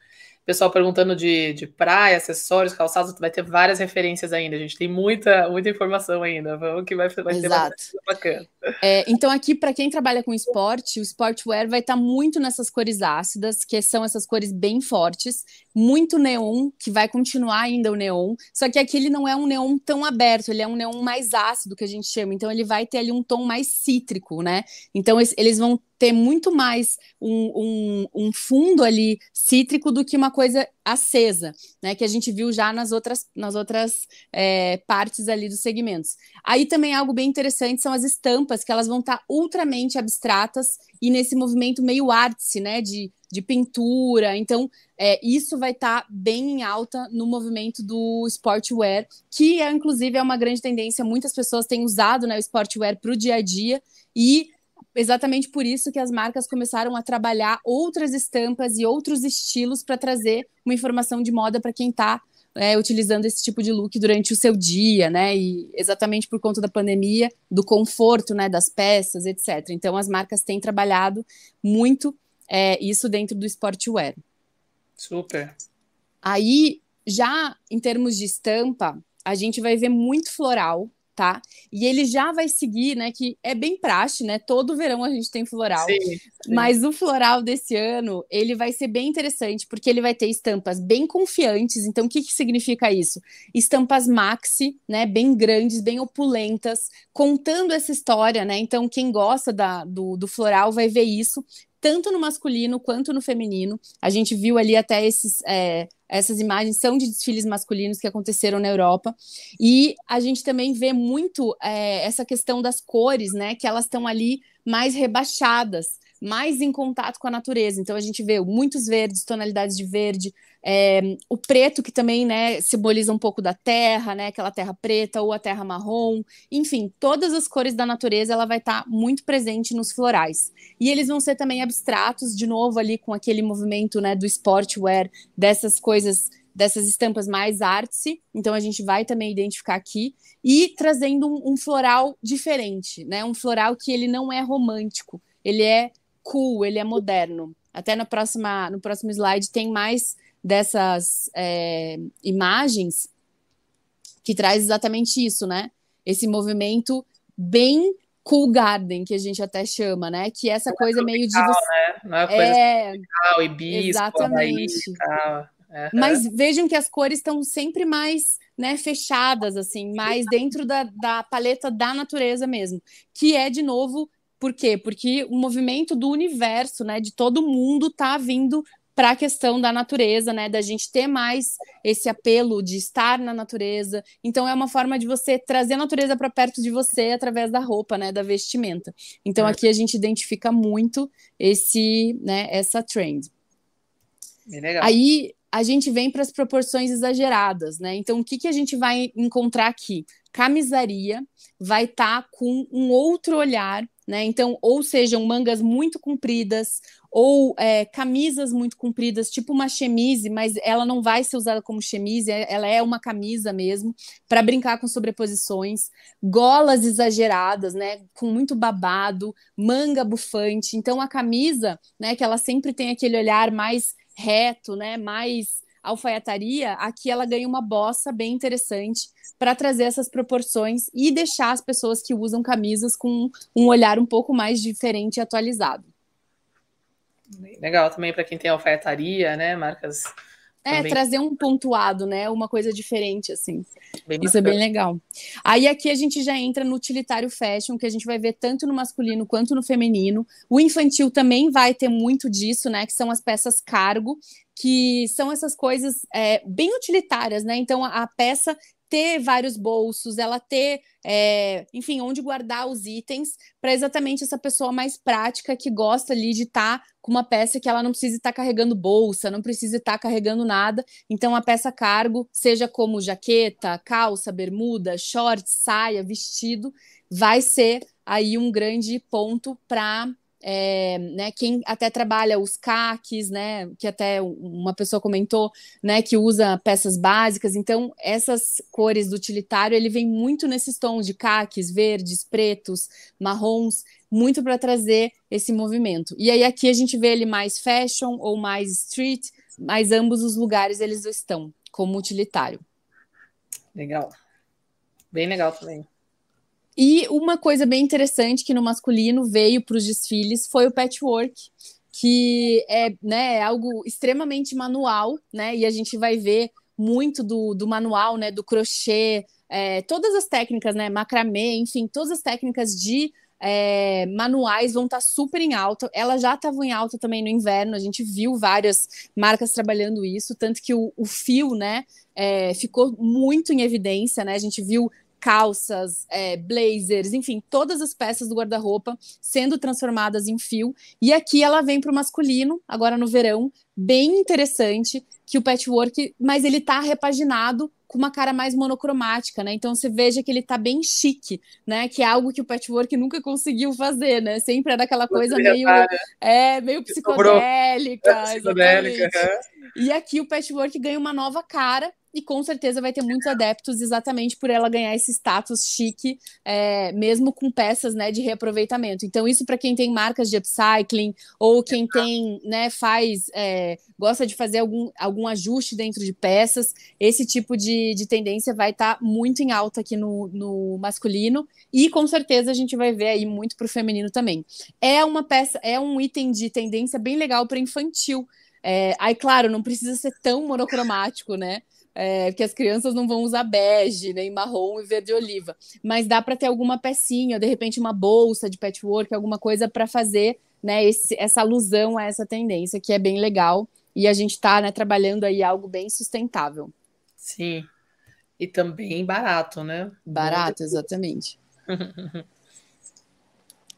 Pessoal perguntando de, de praia, acessórios, calçados, vai ter várias referências ainda, a gente tem muita, muita informação ainda. Vamos que vai, vai ter uma bacana. É, então, aqui, para quem trabalha com esporte, o sportwear vai estar tá muito nessas cores ácidas, que são essas cores bem fortes, muito neon, que vai continuar ainda o neon, só que aqui ele não é um neon tão aberto, ele é um neon mais ácido, que a gente chama, então ele vai ter ali um tom mais cítrico, né? Então, eles vão ter muito mais um, um, um, fundo ali cítrico do que uma coisa acesa, né? Que a gente viu já nas outras, nas outras é, partes ali dos segmentos. Aí também algo bem interessante são as estampas, que elas vão estar tá ultramente abstratas e nesse movimento meio arte, né? De, de pintura. Então, é, isso vai estar tá bem em alta no movimento do sportwear, que é, inclusive, é uma grande tendência. Muitas pessoas têm usado né, o sportwear para o dia a dia e exatamente por isso que as marcas começaram a trabalhar outras estampas e outros estilos para trazer uma informação de moda para quem está é, utilizando esse tipo de look durante o seu dia, né? E exatamente por conta da pandemia, do conforto, né, das peças, etc. Então as marcas têm trabalhado muito é, isso dentro do sportwear. Super. Aí, já em termos de estampa, a gente vai ver muito floral, tá? E ele já vai seguir, né? Que é bem praxe, né? Todo verão a gente tem floral. Sim, sim. Mas o floral desse ano, ele vai ser bem interessante, porque ele vai ter estampas bem confiantes. Então, o que, que significa isso? Estampas maxi, né? Bem grandes, bem opulentas, contando essa história, né? Então, quem gosta da, do, do floral vai ver isso tanto no masculino quanto no feminino. A gente viu ali até esses, é, essas imagens são de desfiles masculinos que aconteceram na Europa. E a gente também vê muito é, essa questão das cores, né? Que elas estão ali mais rebaixadas mais em contato com a natureza. Então a gente vê muitos verdes, tonalidades de verde, é, o preto que também né, simboliza um pouco da terra, né, aquela terra preta ou a terra marrom, enfim, todas as cores da natureza ela vai estar tá muito presente nos florais. E eles vão ser também abstratos, de novo ali com aquele movimento né, do sportwear, dessas coisas dessas estampas mais artsy, então a gente vai também identificar aqui, e trazendo um, um, floral diferente, né? Um floral que ele não é romântico, ele é cool, ele é moderno. Até na próxima, no próximo slide tem mais dessas é, imagens que traz exatamente isso, né? Esse movimento bem cool garden, que a gente até chama, né? Que é essa é coisa é meio de você... né? Não é coisa é... tropical, hibisco, exatamente. Uhum. Mas vejam que as cores estão sempre mais né, fechadas, assim, mais dentro da, da paleta da natureza mesmo. Que é, de novo, por quê? Porque o movimento do universo, né, de todo mundo, tá vindo para a questão da natureza, né, da gente ter mais esse apelo de estar na natureza. Então é uma forma de você trazer a natureza para perto de você através da roupa, né, da vestimenta. Então é. aqui a gente identifica muito esse, né, essa trend. legal. Aí a gente vem para as proporções exageradas, né? Então, o que, que a gente vai encontrar aqui? Camisaria vai estar tá com um outro olhar, né? Então, ou sejam mangas muito compridas, ou é, camisas muito compridas, tipo uma chemise, mas ela não vai ser usada como chemise, é, ela é uma camisa mesmo, para brincar com sobreposições, golas exageradas, né? Com muito babado, manga bufante. Então, a camisa, né? Que ela sempre tem aquele olhar mais reto, né, mais alfaiataria, aqui ela ganha uma bossa bem interessante para trazer essas proporções e deixar as pessoas que usam camisas com um olhar um pouco mais diferente e atualizado. Legal também para quem tem alfaiataria, né, marcas é, também. trazer um pontuado, né? Uma coisa diferente, assim. Bem Isso bacana. é bem legal. Aí aqui a gente já entra no utilitário fashion, que a gente vai ver tanto no masculino quanto no feminino. O infantil também vai ter muito disso, né? Que são as peças cargo, que são essas coisas é, bem utilitárias, né? Então a, a peça ter vários bolsos, ela ter, é, enfim, onde guardar os itens, para exatamente essa pessoa mais prática que gosta ali de estar tá com uma peça que ela não precisa estar tá carregando bolsa, não precisa estar tá carregando nada. Então, a peça cargo, seja como jaqueta, calça, bermuda, short, saia, vestido, vai ser aí um grande ponto para é, né, quem até trabalha os caques, né, que até uma pessoa comentou, né, que usa peças básicas, então essas cores do utilitário, ele vem muito nesses tons de caques, verdes, pretos, marrons, muito para trazer esse movimento. E aí aqui a gente vê ele mais fashion ou mais street, mas ambos os lugares eles estão como utilitário. Legal. Bem legal também. E uma coisa bem interessante que no masculino veio para os desfiles foi o patchwork, que é né, algo extremamente manual, né? E a gente vai ver muito do, do manual, né? Do crochê, é, todas as técnicas, né? Macramê, enfim, todas as técnicas de é, manuais vão estar tá super em alta. Ela já estava em alta também no inverno, a gente viu várias marcas trabalhando isso, tanto que o, o fio, né, é, ficou muito em evidência, né? A gente viu calças, é, blazers, enfim, todas as peças do guarda-roupa sendo transformadas em fio. E aqui ela vem para o masculino, agora no verão, bem interessante, que o patchwork, mas ele tá repaginado com uma cara mais monocromática, né? Então você veja que ele tá bem chique, né? Que é algo que o patchwork nunca conseguiu fazer, né? Sempre era aquela coisa meio é, meio psicodélica, é, psicodélica. E aqui o patchwork ganha uma nova cara e com certeza vai ter muitos adeptos exatamente por ela ganhar esse status chique, é, mesmo com peças né, de reaproveitamento. Então, isso para quem tem marcas de upcycling ou quem tem, né, faz, é, gosta de fazer algum, algum ajuste dentro de peças, esse tipo de, de tendência vai estar tá muito em alta aqui no, no masculino e com certeza a gente vai ver aí muito para o feminino também. É uma peça, é um item de tendência bem legal para infantil. É, aí, claro, não precisa ser tão monocromático, né? É, porque as crianças não vão usar bege, nem marrom e verde oliva. Mas dá para ter alguma pecinha, de repente uma bolsa de patchwork, alguma coisa para fazer né, esse, essa alusão a essa tendência, que é bem legal. E a gente está né, trabalhando aí algo bem sustentável. Sim. E também barato, né? Barato, exatamente.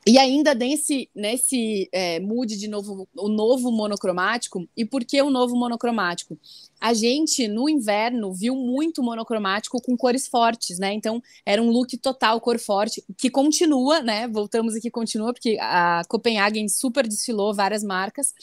E ainda nesse, nesse é, mood de novo, o novo monocromático, e por que o novo monocromático? A gente, no inverno, viu muito monocromático com cores fortes, né? Então, era um look total, cor forte, que continua, né? Voltamos aqui, continua, porque a Copenhagen super desfilou várias marcas.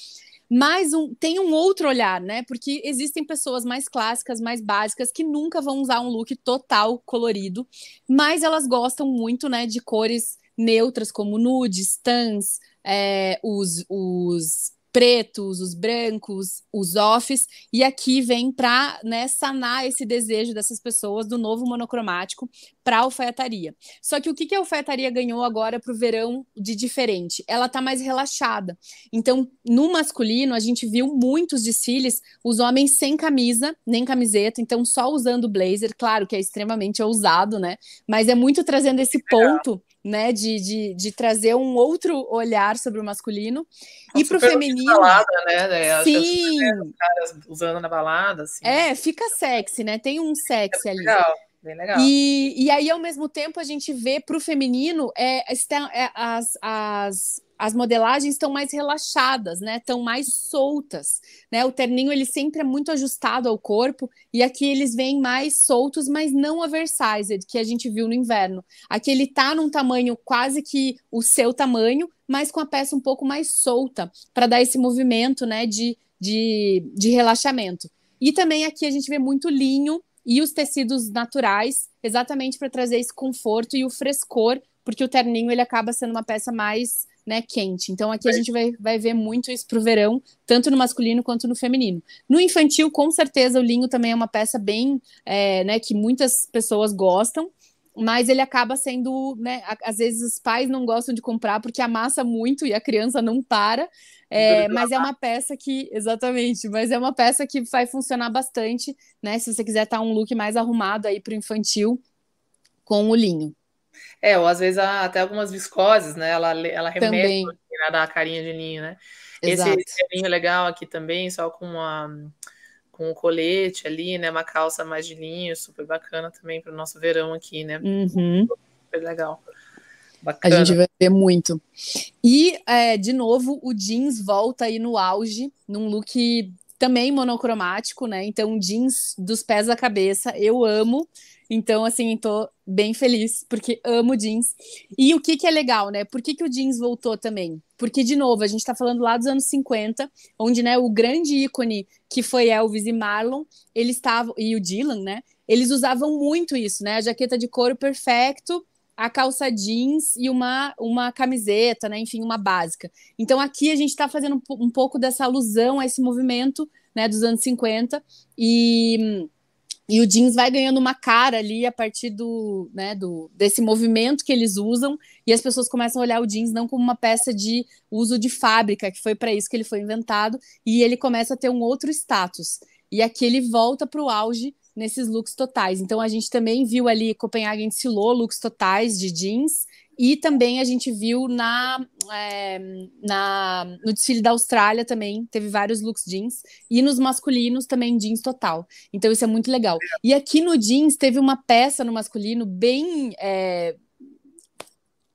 Mas um, tem um outro olhar, né? Porque existem pessoas mais clássicas, mais básicas, que nunca vão usar um look total colorido, mas elas gostam muito, né, de cores neutras como nudes, tans, é, os, os pretos, os brancos, os offs, e aqui vem para né, sanar esse desejo dessas pessoas do novo monocromático para a alfaiataria. Só que o que, que a alfaiataria ganhou agora para o verão de diferente? Ela está mais relaxada. Então, no masculino, a gente viu muitos desfiles, os homens sem camisa, nem camiseta, então só usando blazer, claro que é extremamente ousado, né? Mas é muito trazendo esse ponto né, de, de, de, trazer um outro olhar sobre o masculino. É e para o feminino. Balada, né? né? Sim. caras usando na balada. Assim. É, fica sexy, né? Tem um sexy é ali. Legal. Bem legal. E, e aí, ao mesmo tempo, a gente vê para o feminino é, é, as, as, as modelagens estão mais relaxadas, né? Estão mais soltas, né? O terninho ele sempre é muito ajustado ao corpo e aqui eles vêm mais soltos, mas não oversized, que a gente viu no inverno. Aqui ele tá num tamanho quase que o seu tamanho, mas com a peça um pouco mais solta para dar esse movimento, né? De, de, de relaxamento. E também aqui a gente vê muito linho e os tecidos naturais, exatamente para trazer esse conforto e o frescor, porque o terninho ele acaba sendo uma peça mais né, quente. Então aqui a gente vai, vai ver muito isso para o verão, tanto no masculino quanto no feminino. No infantil, com certeza, o linho também é uma peça bem, é, né, que muitas pessoas gostam, mas ele acaba sendo, né, às vezes os pais não gostam de comprar porque amassa muito e a criança não para, é, mas é uma peça que, exatamente, mas é uma peça que vai funcionar bastante, né, se você quiser estar tá um look mais arrumado aí para o infantil com o linho. É, ou às vezes até algumas viscoses, né? Ela, ela remete a dar a carinha de linho, né? Exato. Esse, esse linho legal aqui também, só com uma com o colete ali, né? Uma calça mais de linho, super bacana também para o nosso verão aqui, né? Uhum. Super legal. Bacana. A gente vai ver muito. E, é, de novo, o jeans volta aí no auge, num look também monocromático, né? Então, jeans dos pés à cabeça, eu amo. Então, assim, tô bem feliz, porque amo jeans. E o que que é legal, né? Por que, que o jeans voltou também? Porque, de novo, a gente tá falando lá dos anos 50, onde, né, o grande ícone que foi Elvis e Marlon, eles estavam, e o Dylan, né? Eles usavam muito isso, né? A jaqueta de couro perfeito, a calça jeans e uma, uma camiseta, né? Enfim, uma básica. Então, aqui a gente está fazendo um, pouco dessa alusão a esse movimento, né, dos anos 50, e e o jeans vai ganhando uma cara ali a partir do, né, do, desse movimento que eles usam, e as pessoas começam a olhar o jeans não como uma peça de uso de fábrica, que foi para isso que ele foi inventado, e ele começa a ter um outro status. E aqui ele volta para o auge nesses looks totais. Então a gente também viu ali Copenhagen desfilou looks totais de jeans, e também a gente viu na, é, na, no desfile da Austrália também, teve vários looks jeans. E nos masculinos também jeans total. Então isso é muito legal. E aqui no jeans teve uma peça no masculino bem. É,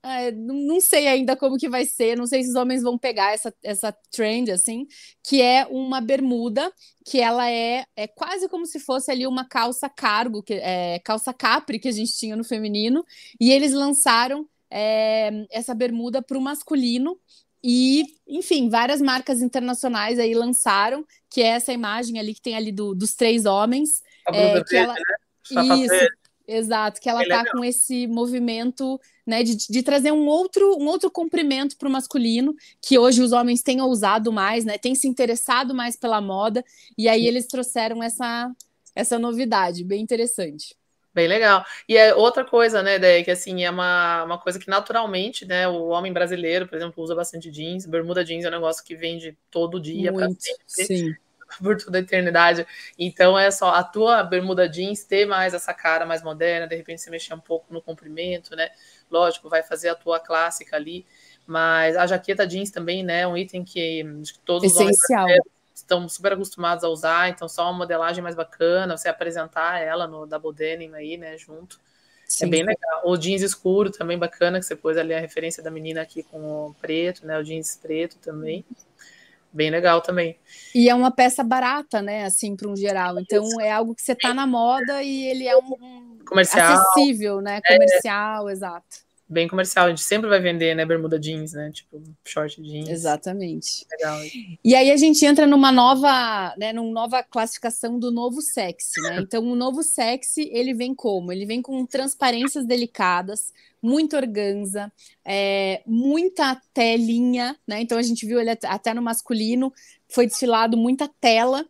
é, não sei ainda como que vai ser, não sei se os homens vão pegar essa, essa trend, assim, que é uma bermuda, que ela é, é quase como se fosse ali uma calça cargo, que, é, calça capri que a gente tinha no feminino, e eles lançaram é, essa bermuda para o masculino. E, enfim, várias marcas internacionais aí lançaram, que é essa imagem ali que tem ali do, dos três homens. É, que ela... né? Isso, exato, que ela é tá com esse movimento né, de, de trazer um outro, um outro comprimento para o masculino, que hoje os homens têm ousado mais, né? Têm se interessado mais pela moda, e aí eles trouxeram essa, essa novidade, bem interessante. Bem legal. E é outra coisa, né, Dé, que assim, é uma, uma coisa que naturalmente, né, o homem brasileiro, por exemplo, usa bastante jeans. Bermuda jeans é um negócio que vende todo dia para sempre. Sim. Por toda a eternidade. Então é só a tua bermuda jeans ter mais essa cara mais moderna, de repente você mexer um pouco no comprimento, né? Lógico, vai fazer a tua clássica ali. Mas a jaqueta jeans também, né? É um item que, que todos Essencial. os homens estão super acostumados a usar, então só uma modelagem mais bacana, você apresentar ela no Double Denim aí, né, junto. É Sim. É bem legal. O jeans escuro também bacana, que você pôs ali a referência da menina aqui com o preto, né, o jeans preto também. Bem legal também. E é uma peça barata, né, assim, para um geral. Então é algo que você tá na moda e ele é um, comercial. acessível, né, comercial, é. exato. Bem comercial. A gente sempre vai vender, né, bermuda jeans, né? Tipo, short jeans. Exatamente. Legal. E aí a gente entra numa nova, né, numa nova classificação do novo sexy, né? Então, o novo sexy, ele vem como? Ele vem com transparências delicadas, muito organza, é, muita telinha, né? Então a gente viu ele até no masculino, foi desfilado muita tela,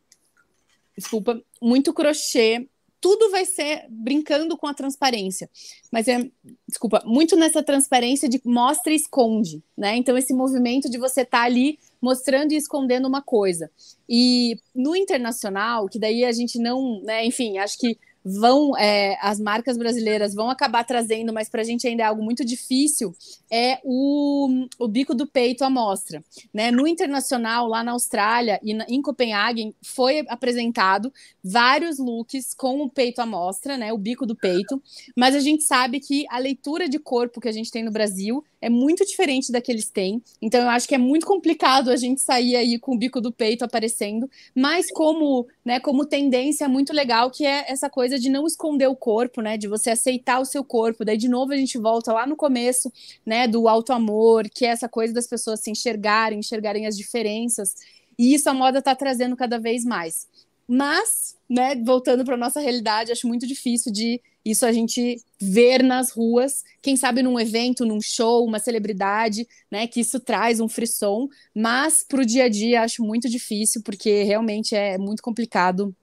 desculpa, muito crochê, tudo vai ser brincando com a transparência. Mas é, desculpa, muito nessa transparência de mostra e esconde, né? Então, esse movimento de você estar tá ali mostrando e escondendo uma coisa. E no internacional, que daí a gente não, né, enfim, acho que vão é, as marcas brasileiras vão acabar trazendo, mas para a gente ainda é algo muito difícil, é o, o bico do peito à mostra. Né? No internacional, lá na Austrália e na, em Copenhague, foi apresentado vários looks com o peito à mostra, né? o bico do peito, mas a gente sabe que a leitura de corpo que a gente tem no Brasil é muito diferente da que eles têm. Então eu acho que é muito complicado a gente sair aí com o bico do peito aparecendo, mas como, né, como tendência é muito legal que é essa coisa de não esconder o corpo, né, de você aceitar o seu corpo. Daí de novo a gente volta lá no começo, né, do alto amor, que é essa coisa das pessoas se enxergarem, enxergarem as diferenças. E isso a moda está trazendo cada vez mais. Mas, né, voltando para nossa realidade, acho muito difícil de isso a gente ver nas ruas, quem sabe num evento, num show, uma celebridade, né, que isso traz um frisson, mas para o dia a dia acho muito difícil, porque realmente é muito complicado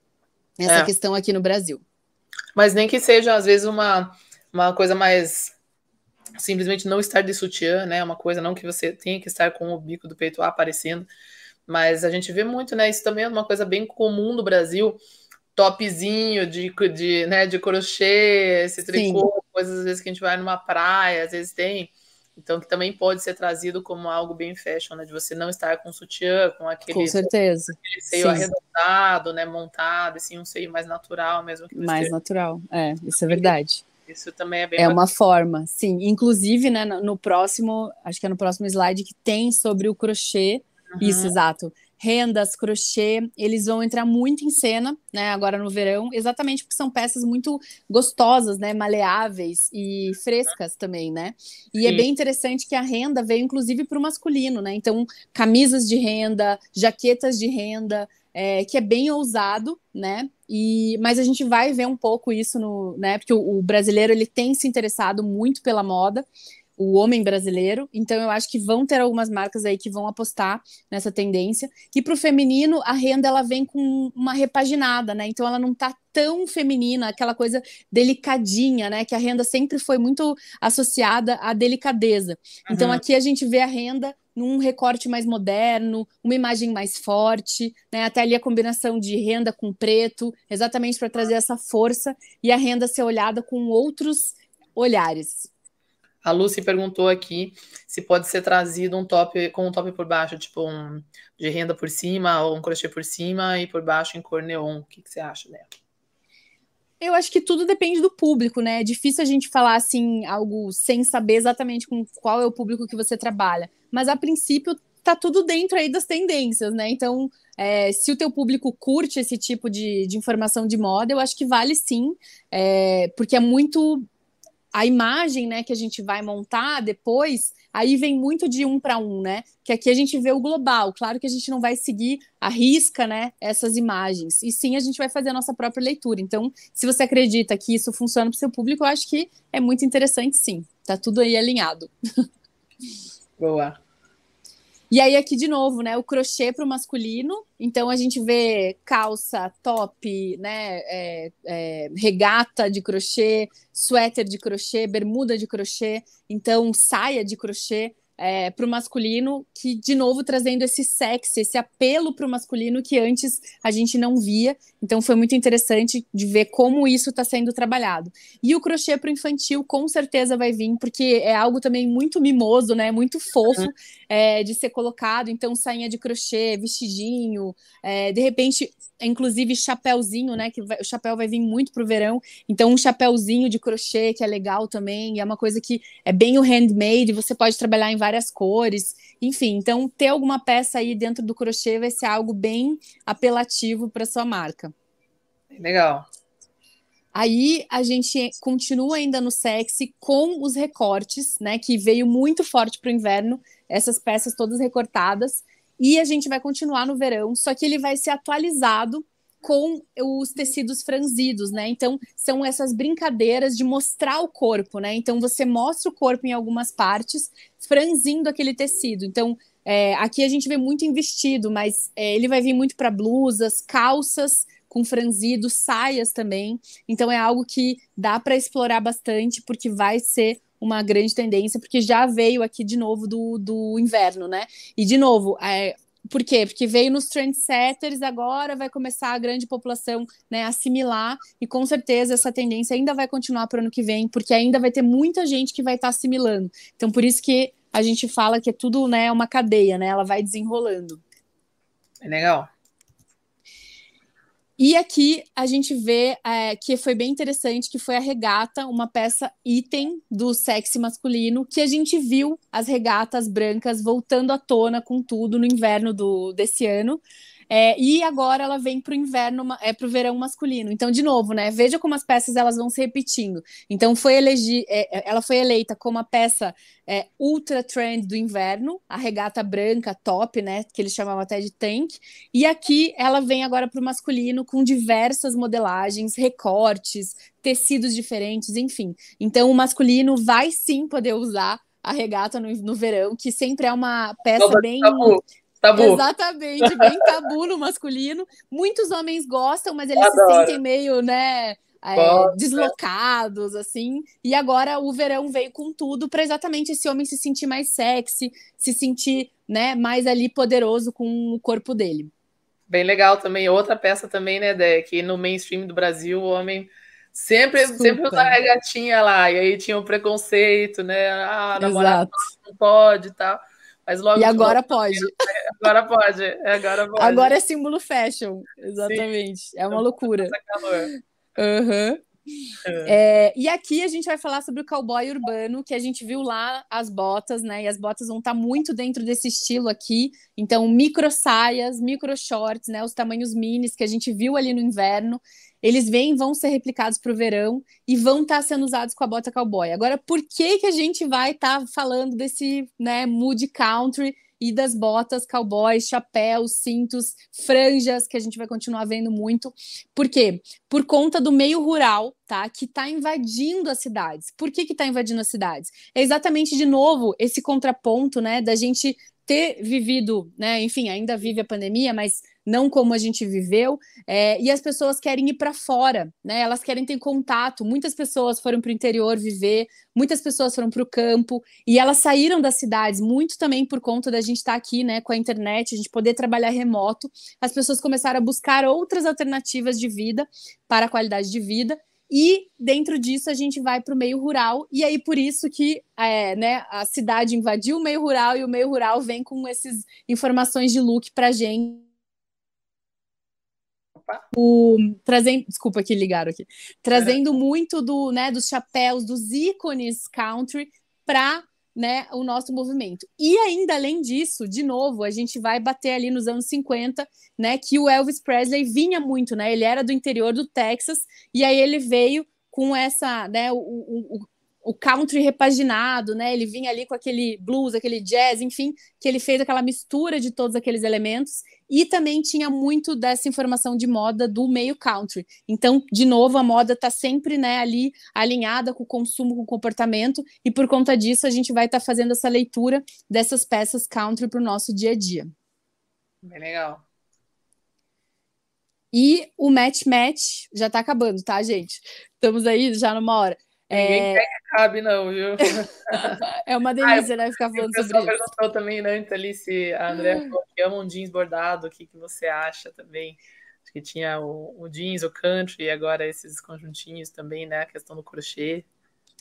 essa é. questão aqui no Brasil. Mas nem que seja, às vezes, uma, uma coisa mais simplesmente não estar de sutiã, né? Uma coisa não que você tenha que estar com o bico do peito aparecendo, mas a gente vê muito, né? Isso também é uma coisa bem comum no Brasil. Topzinho de, de, né, de crochê, esse tricô, Sim. coisas às vezes que a gente vai numa praia, às vezes tem. Então, que também pode ser trazido como algo bem fashion, né? De você não estar com sutiã, com aquele, com certeza. aquele seio Sim. arredondado, né? Montado, assim, um seio mais natural mesmo. mais natural, é, isso é verdade. Isso também é bem. É bacana. uma forma, sim. Inclusive, né, no próximo, acho que é no próximo slide que tem sobre o crochê Uhum. Isso, exato. Rendas, crochê, eles vão entrar muito em cena, né, agora no verão, exatamente porque são peças muito gostosas, né, maleáveis e frescas também, né? E é Sim. é bem interessante que a renda veio inclusive para o masculino, né? Então, camisas de renda, jaquetas de renda, é, que é bem ousado, né? E, mas a gente vai ver um pouco isso no, né? Porque o, o brasileiro ele tem se interessado muito pela moda o homem brasileiro. Então, eu acho que vão ter algumas marcas aí que vão apostar nessa tendência. E para o feminino, a renda ela vem com uma repaginada, né? Então, ela não está tão feminina, aquela coisa delicadinha, né? Que a renda sempre foi muito associada à delicadeza. Então, uhum. Então, aqui a gente vê a renda num recorte mais moderno, uma imagem mais forte, né? Até ali a combinação de renda com preto, exatamente para trazer essa força e a renda ser olhada com outros olhares. A Lucy perguntou aqui se pode ser trazido um top com um top por baixo, tipo um de renda por cima ou um crochê por cima e por baixo em cor neon. O que, que você acha dela? Eu acho que tudo depende do público, né? É difícil a gente falar assim algo sem saber exatamente com qual é o público que você trabalha. Mas a princípio tá tudo dentro aí das tendências, né? Então, é, se o teu público curte esse tipo de, de informação de moda, eu acho que vale sim, é, porque é muito a imagem né, que a gente vai montar depois, aí vem muito de um para um, né? Que aqui a gente vê o global. Claro que a gente não vai seguir a risca, né? Essas imagens. E sim, a gente vai fazer a nossa própria leitura. Então, se você acredita que isso funciona para o seu público, eu acho que é muito interessante, sim. Tá tudo aí alinhado. Boa. E aí, aqui de novo, né? O crochê para o masculino. Então, a gente vê calça, top, né? É, é, regata de crochê, suéter de crochê, bermuda de crochê. Então, saia de crochê é, para o masculino, que, de novo, trazendo esse sexy, esse apelo para o masculino que antes a gente não via. Então, foi muito interessante de ver como isso está sendo trabalhado. E o crochê para o infantil, com certeza, vai vir, porque é algo também muito mimoso, né? Muito fofo uhum. é, de ser colocado. Então, sainha de crochê, vestidinho, é, de repente, inclusive chapéuzinho, né? Que vai, o chapéu vai vir muito pro verão. Então, um chapéuzinho de crochê, que é legal também, é uma coisa que é bem o handmade, você pode trabalhar em várias cores. Enfim, então ter alguma peça aí dentro do crochê vai ser algo bem apelativo para sua marca. Legal. Aí a gente continua ainda no sexy com os recortes, né? Que veio muito forte para o inverno, essas peças todas recortadas. E a gente vai continuar no verão, só que ele vai ser atualizado com os tecidos franzidos, né? Então, são essas brincadeiras de mostrar o corpo, né? Então, você mostra o corpo em algumas partes, franzindo aquele tecido. Então, é, aqui a gente vê muito em vestido, mas é, ele vai vir muito para blusas, calças com franzidos, saias também. Então, é algo que dá para explorar bastante, porque vai ser uma grande tendência, porque já veio aqui de novo do, do inverno, né? E de novo, é, por quê? Porque veio nos trendsetters, agora vai começar a grande população né, assimilar, e com certeza essa tendência ainda vai continuar para o ano que vem, porque ainda vai ter muita gente que vai estar tá assimilando. Então, por isso que a gente fala que é tudo né, uma cadeia, né? Ela vai desenrolando. É legal. E aqui a gente vê é, que foi bem interessante, que foi a regata, uma peça item do sexy masculino, que a gente viu as regatas brancas voltando à tona com tudo no inverno do, desse ano. É, e agora ela vem para o inverno, é para o verão masculino. Então, de novo, né? Veja como as peças elas vão se repetindo. Então, foi elegi é, é, ela foi eleita como a peça é, ultra trend do inverno, a regata branca top, né? Que eles chamavam até de tank. E aqui ela vem agora para o masculino com diversas modelagens, recortes, tecidos diferentes, enfim. Então, o masculino vai sim poder usar a regata no, no verão, que sempre é uma peça bem. Tabu. Exatamente, bem tabu no masculino. Muitos homens gostam, mas eles Adoro. se sentem meio, né, é, deslocados, assim. E agora o verão veio com tudo para exatamente esse homem se sentir mais sexy, se sentir, né, mais ali poderoso com o corpo dele. Bem legal também. Outra peça também, né, Dé, que no mainstream do Brasil o homem sempre, sempre usa a gatinha lá. E aí tinha o um preconceito, né? Ah, namorado não pode e tal. Mas logo e agora pode. Agora pode. Agora pode. Agora é símbolo fashion. Exatamente. Sim. É uma loucura. Uhum. É, e aqui a gente vai falar sobre o cowboy urbano, que a gente viu lá as botas, né? E as botas vão estar tá muito dentro desse estilo aqui. Então, micro saias, micro shorts, né? Os tamanhos minis que a gente viu ali no inverno eles vêm vão ser replicados para o verão e vão estar tá sendo usados com a bota cowboy. Agora, por que que a gente vai estar tá falando desse né, mood country e das botas cowboy, chapéus, cintos, franjas, que a gente vai continuar vendo muito. Por quê? Por conta do meio rural, tá? Que está invadindo as cidades. Por que que está invadindo as cidades? É exatamente, de novo, esse contraponto, né, da gente ter vivido, né, enfim, ainda vive a pandemia, mas não como a gente viveu, é, e as pessoas querem ir para fora, né? Elas querem ter contato. Muitas pessoas foram para o interior viver, muitas pessoas foram para o campo, e elas saíram das cidades, muito também por conta da gente estar tá aqui, né, com a internet, a gente poder trabalhar remoto. As pessoas começaram a buscar outras alternativas de vida para a qualidade de vida. E dentro disso a gente vai para o meio rural, e aí por isso que é, né, a cidade invadiu o meio rural e o meio rural vem com essas informações de look para gente o, trazendo, desculpa que ligaram aqui, trazendo é. muito do, né, dos chapéus, dos ícones country para né, o nosso movimento. E ainda além disso, de novo, a gente vai bater ali nos anos 50, né, que o Elvis Presley vinha muito, né? Ele era do interior do Texas e aí ele veio com essa, né, o, o, o country repaginado, né? Ele vinha ali com aquele blues, aquele jazz, enfim, que ele fez aquela mistura de todos aqueles elementos e também tinha muito dessa informação de moda do meio country. Então, de novo, a moda está sempre, né, ali alinhada com o consumo, com o comportamento e por conta disso a gente vai estar tá fazendo essa leitura dessas peças country para o nosso dia a dia. Bem legal. E o match match já está acabando, tá, gente? Estamos aí já numa hora. Ninguém é... quer que acabe, não, viu? é uma delícia, ah, né? Ficar falando sobre isso. O pessoal perguntou também né, antes ali se a André falou que ama um jeans bordado, o que, que você acha também? Acho que tinha o, o jeans, o country, e agora esses conjuntinhos também, né? A questão do crochê.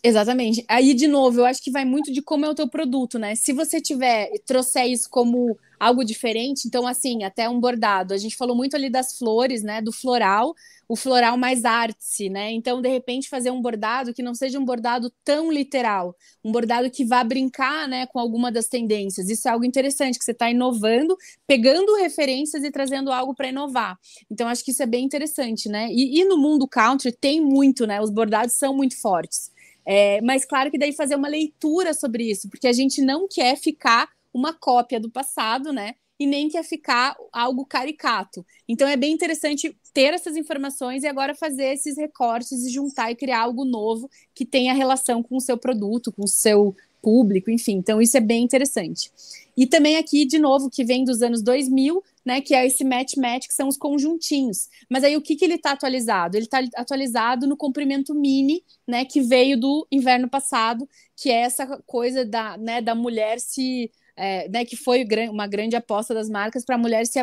Exatamente. Aí, de novo, eu acho que vai muito de como é o teu produto, né? Se você tiver, trouxer isso como algo diferente. Então, assim, até um bordado. A gente falou muito ali das flores, né? Do floral, o floral mais arte, né? Então, de repente, fazer um bordado que não seja um bordado tão literal, um bordado que vá brincar, né, com alguma das tendências. Isso é algo interessante que você está inovando, pegando referências e trazendo algo para inovar. Então, acho que isso é bem interessante, né? E, e no mundo country tem muito, né? Os bordados são muito fortes. É, mas claro que daí fazer uma leitura sobre isso, porque a gente não quer ficar uma cópia do passado, né? E nem quer ficar algo caricato. Então é bem interessante ter essas informações e agora fazer esses recortes e juntar e criar algo novo que tenha relação com o seu produto, com o seu público, enfim. Então isso é bem interessante. E também aqui, de novo, que vem dos anos 2000, né, que é esse match-match, que são os conjuntinhos. Mas aí o que, que ele está atualizado? Ele está atualizado no comprimento mini, né, que veio do inverno passado, que é essa coisa da, né, da mulher se é, né, que foi uma grande aposta das marcas para a mulher se,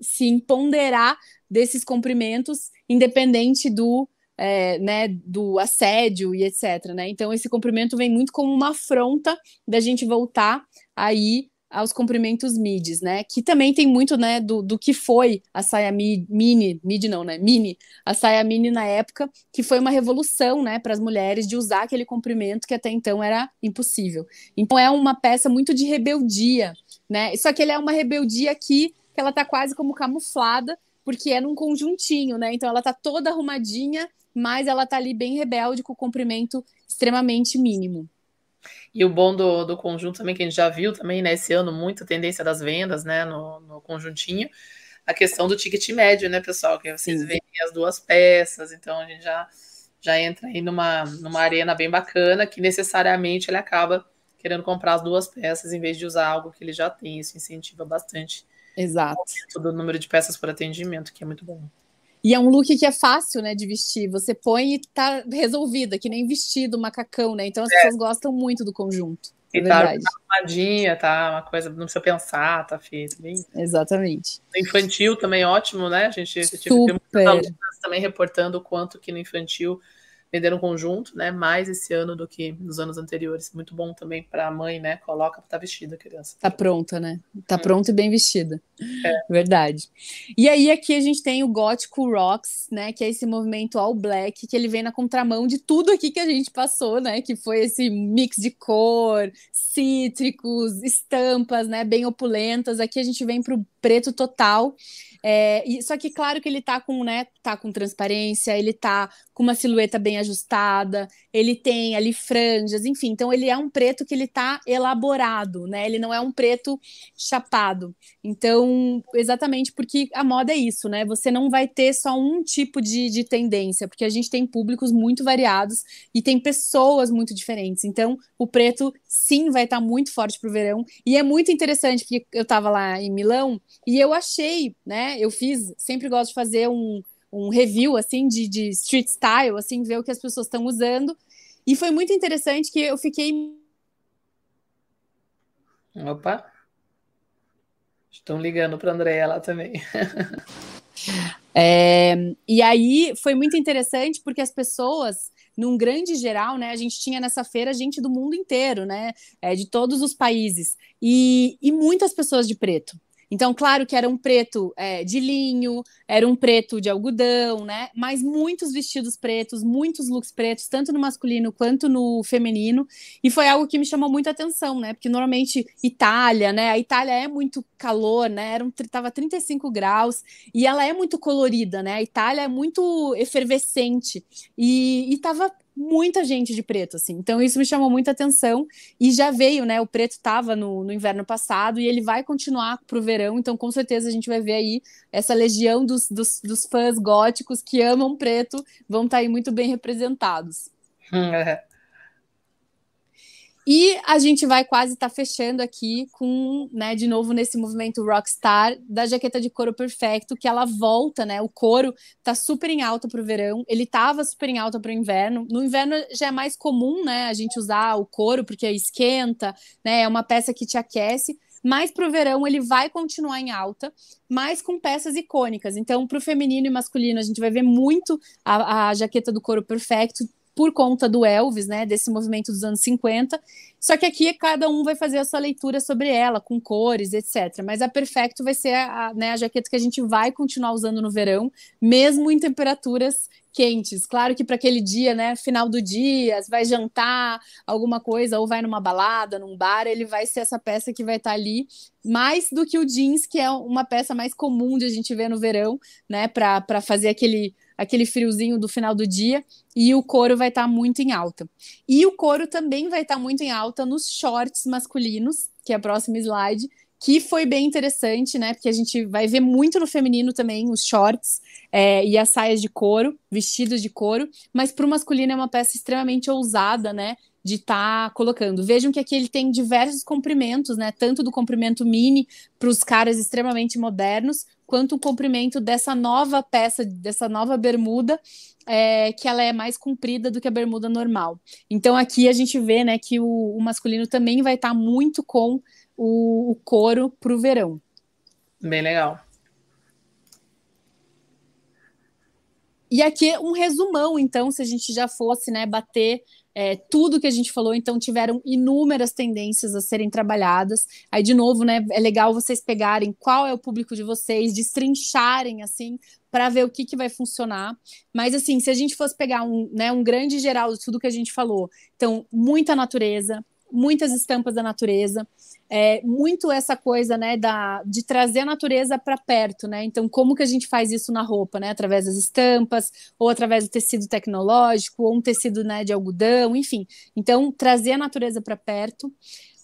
se empoderar desses comprimentos, independente do, é, né, do assédio e etc. Né? Então, esse comprimento vem muito como uma afronta da gente voltar aí aos comprimentos midis, né? Que também tem muito, né, do, do que foi a saia mini, midi não, né? Mini, a saia mini na época, que foi uma revolução, né, para as mulheres de usar aquele comprimento que até então era impossível. Então é uma peça muito de rebeldia, né? Só que ele é uma rebeldia aqui que ela tá quase como camuflada, porque é num conjuntinho, né? Então ela tá toda arrumadinha, mas ela tá ali bem rebelde com o comprimento extremamente mínimo. E o bom do, do conjunto também, que a gente já viu também, né, esse ano, muita tendência das vendas, né, no, no conjuntinho, a questão do ticket médio, né, pessoal, que vocês veem as duas peças, então a gente já, já entra aí numa, numa arena bem bacana, que necessariamente ele acaba querendo comprar as duas peças em vez de usar algo que ele já tem, isso incentiva bastante. Exato. O número de peças por atendimento, que é muito bom. E é um look que é fácil, né, de vestir. Você põe e tá resolvida, que nem vestido, macacão, né? Então as é. pessoas gostam muito do conjunto. E é tá arrumadinha, tá? Uma coisa, não precisa pensar, tá feito. Exatamente. infantil também ótimo, né? A gente Super. teve também reportando o quanto que no infantil venderam conjunto, né? Mais esse ano do que nos anos anteriores. Muito bom também para a mãe, né? Coloca para estar tá vestida a criança. Tá pronta, né? Tá hum. pronta e bem vestida. É. Verdade. E aí aqui a gente tem o Gótico Rocks, né? Que é esse movimento all black, que ele vem na contramão de tudo aqui que a gente passou, né? Que foi esse mix de cor, cítricos, estampas, né? Bem opulentas. Aqui a gente vem para o preto total. É, e, só que claro que ele tá com, né, tá com transparência, ele tá com uma silhueta bem ajustada, ele tem ali franjas, enfim, então ele é um preto que ele tá elaborado, né? Ele não é um preto chapado. Então, exatamente porque a moda é isso, né? Você não vai ter só um tipo de, de tendência, porque a gente tem públicos muito variados e tem pessoas muito diferentes. Então, o preto sim vai estar tá muito forte pro verão. E é muito interessante, porque eu tava lá em Milão e eu achei, né? Eu fiz, sempre gosto de fazer um, um review assim de, de street style, assim, ver o que as pessoas estão usando. E foi muito interessante que eu fiquei. Opa! Estão ligando para a Andréia lá também. é, e aí foi muito interessante porque as pessoas, num grande geral, né? A gente tinha nessa feira gente do mundo inteiro, né? É, de todos os países. E, e muitas pessoas de preto. Então, claro que era um preto é, de linho, era um preto de algodão, né? Mas muitos vestidos pretos, muitos looks pretos, tanto no masculino quanto no feminino. E foi algo que me chamou muita atenção, né? Porque normalmente Itália, né? A Itália é muito calor, né? Era um, tava 35 graus e ela é muito colorida, né? A Itália é muito efervescente e, e tava muita gente de preto, assim. Então isso me chamou muita atenção e já veio, né? O preto estava no, no, inverno passado e ele vai continuar para o verão. Então com certeza a gente vai ver aí essa legião dos, dos, dos fãs góticos que amam preto vão estar tá aí muito bem representados. E a gente vai quase estar tá fechando aqui com, né, de novo nesse movimento rockstar da jaqueta de couro perfeito, que ela volta, né? O couro tá super em alta para o verão, ele tava super em alta para o inverno. No inverno já é mais comum, né, a gente usar o couro porque esquenta, né? É uma peça que te aquece. Mas para o verão ele vai continuar em alta, mas com peças icônicas. Então, para o feminino e masculino, a gente vai ver muito a, a jaqueta do couro perfeito, por conta do Elvis, né, desse movimento dos anos 50. Só que aqui cada um vai fazer a sua leitura sobre ela, com cores, etc. Mas a Perfecto vai ser a, né, a jaqueta que a gente vai continuar usando no verão, mesmo em temperaturas quentes. Claro que para aquele dia, né, final do dia, vai jantar alguma coisa ou vai numa balada, num bar, ele vai ser essa peça que vai estar tá ali mais do que o jeans, que é uma peça mais comum de a gente ver no verão, né, para fazer aquele aquele friozinho do final do dia, e o couro vai estar tá muito em alta. E o couro também vai estar tá muito em alta nos shorts masculinos, que é a próxima slide, que foi bem interessante, né? Porque a gente vai ver muito no feminino também os shorts é, e as saias de couro, vestidos de couro, mas para o masculino é uma peça extremamente ousada, né? De estar tá colocando. Vejam que aqui ele tem diversos comprimentos, né? Tanto do comprimento mini para os caras extremamente modernos, quanto o comprimento dessa nova peça, dessa nova bermuda, é, que ela é mais comprida do que a bermuda normal. Então aqui a gente vê, né, que o, o masculino também vai estar tá muito com o, o couro para o verão. Bem legal. E aqui um resumão, então, se a gente já fosse né, bater é, tudo que a gente falou, então tiveram inúmeras tendências a serem trabalhadas. Aí, de novo, né, é legal vocês pegarem qual é o público de vocês, destrincharem assim, para ver o que, que vai funcionar. Mas assim, se a gente fosse pegar um, né, um grande geral de tudo que a gente falou, então, muita natureza, muitas estampas da natureza, é, muito essa coisa, né, da, de trazer a natureza para perto, né? Então, como que a gente faz isso na roupa, né? Através das estampas, ou através do tecido tecnológico, ou um tecido, né, de algodão, enfim. Então, trazer a natureza para perto.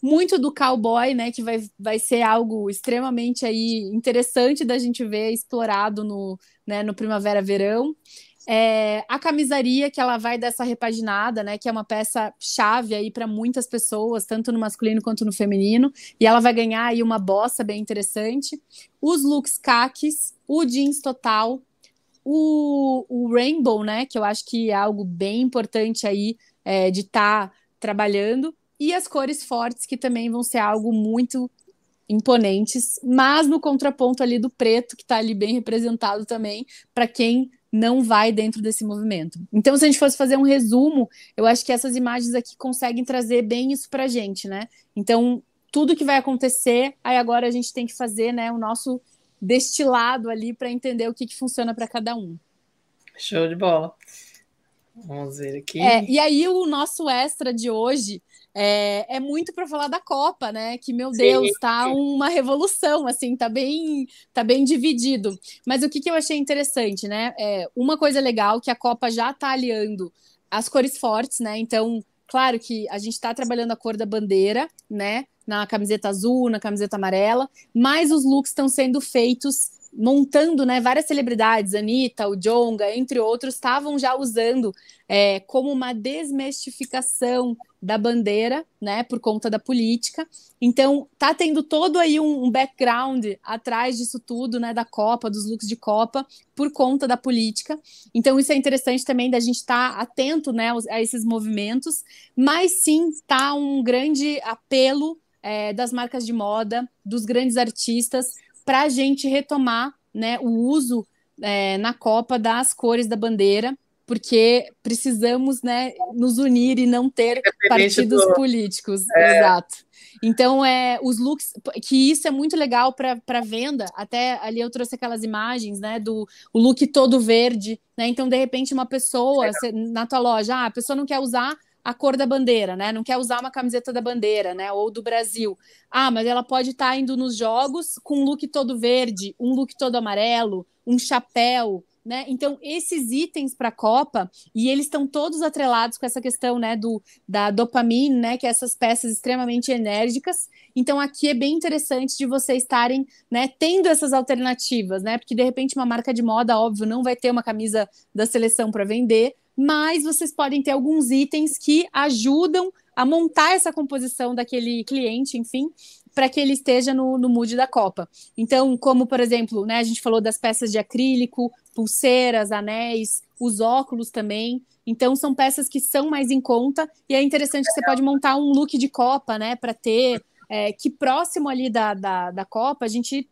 Muito do cowboy, né, que vai, vai ser algo extremamente aí interessante da gente ver explorado no, né, no primavera-verão. É, a camisaria, que ela vai dessa repaginada, né? Que é uma peça chave aí para muitas pessoas, tanto no masculino quanto no feminino. E ela vai ganhar aí uma bossa bem interessante. Os looks caques, o jeans total, o, o rainbow, né? Que eu acho que é algo bem importante aí é, de estar tá trabalhando. E as cores fortes, que também vão ser algo muito imponentes, mas no contraponto ali do preto, que está ali bem representado também, para quem não vai dentro desse movimento. Então, se a gente fosse fazer um resumo, eu acho que essas imagens aqui conseguem trazer bem isso para a gente, né? Então, tudo que vai acontecer, aí agora a gente tem que fazer, né, o nosso destilado ali para entender o que, que funciona para cada um. Show de bola. Vamos ver aqui. É, e aí, o nosso extra de hoje é, é muito para falar da Copa, né? Que, meu Sim. Deus, tá uma revolução, assim, tá bem, tá bem dividido. Mas o que, que eu achei interessante, né? É, uma coisa legal que a Copa já tá aliando as cores fortes, né? Então, claro que a gente está trabalhando a cor da bandeira, né? Na camiseta azul, na camiseta amarela, mas os looks estão sendo feitos montando, né, várias celebridades, Anitta, o Jonga, entre outros, estavam já usando é, como uma desmistificação da bandeira, né, por conta da política. Então, tá tendo todo aí um, um, background atrás disso tudo, né, da Copa, dos looks de Copa, por conta da política. Então, isso é interessante também da gente estar tá atento, né, a esses movimentos, mas sim tá um grande apelo é, das marcas de moda, dos grandes artistas, para a gente retomar né, o uso é, na Copa das cores da bandeira, porque precisamos né, nos unir e não ter partidos do... políticos. É. Exato. Então, é, os looks, que isso é muito legal para venda. Até ali eu trouxe aquelas imagens, né, do o look todo verde, né? Então, de repente, uma pessoa você, na tua loja, ah, a pessoa não quer usar a cor da bandeira, né? Não quer usar uma camiseta da bandeira, né? Ou do Brasil. Ah, mas ela pode estar tá indo nos jogos com um look todo verde, um look todo amarelo, um chapéu, né? Então, esses itens para a Copa, e eles estão todos atrelados com essa questão, né, do, da dopamina, né, que é essas peças extremamente enérgicas. Então, aqui é bem interessante de vocês estarem, né, tendo essas alternativas, né? Porque de repente uma marca de moda, óbvio, não vai ter uma camisa da seleção para vender, mas vocês podem ter alguns itens que ajudam a montar essa composição daquele cliente, enfim, para que ele esteja no, no mood da Copa. Então, como por exemplo, né, a gente falou das peças de acrílico, pulseiras, anéis, os óculos também. Então, são peças que são mais em conta e é interessante que você pode montar um look de Copa, né, para ter é, que próximo ali da, da, da Copa a gente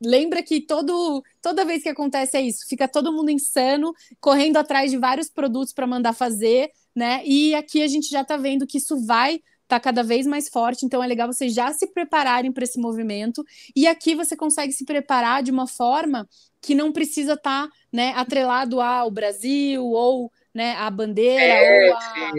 lembra que todo, toda vez que acontece é isso, fica todo mundo insano, correndo atrás de vários produtos para mandar fazer, né? E aqui a gente já está vendo que isso vai tá cada vez mais forte, então é legal vocês já se prepararem para esse movimento. E aqui você consegue se preparar de uma forma que não precisa estar tá, né, atrelado ao Brasil ou né, a bandeira é, ou a...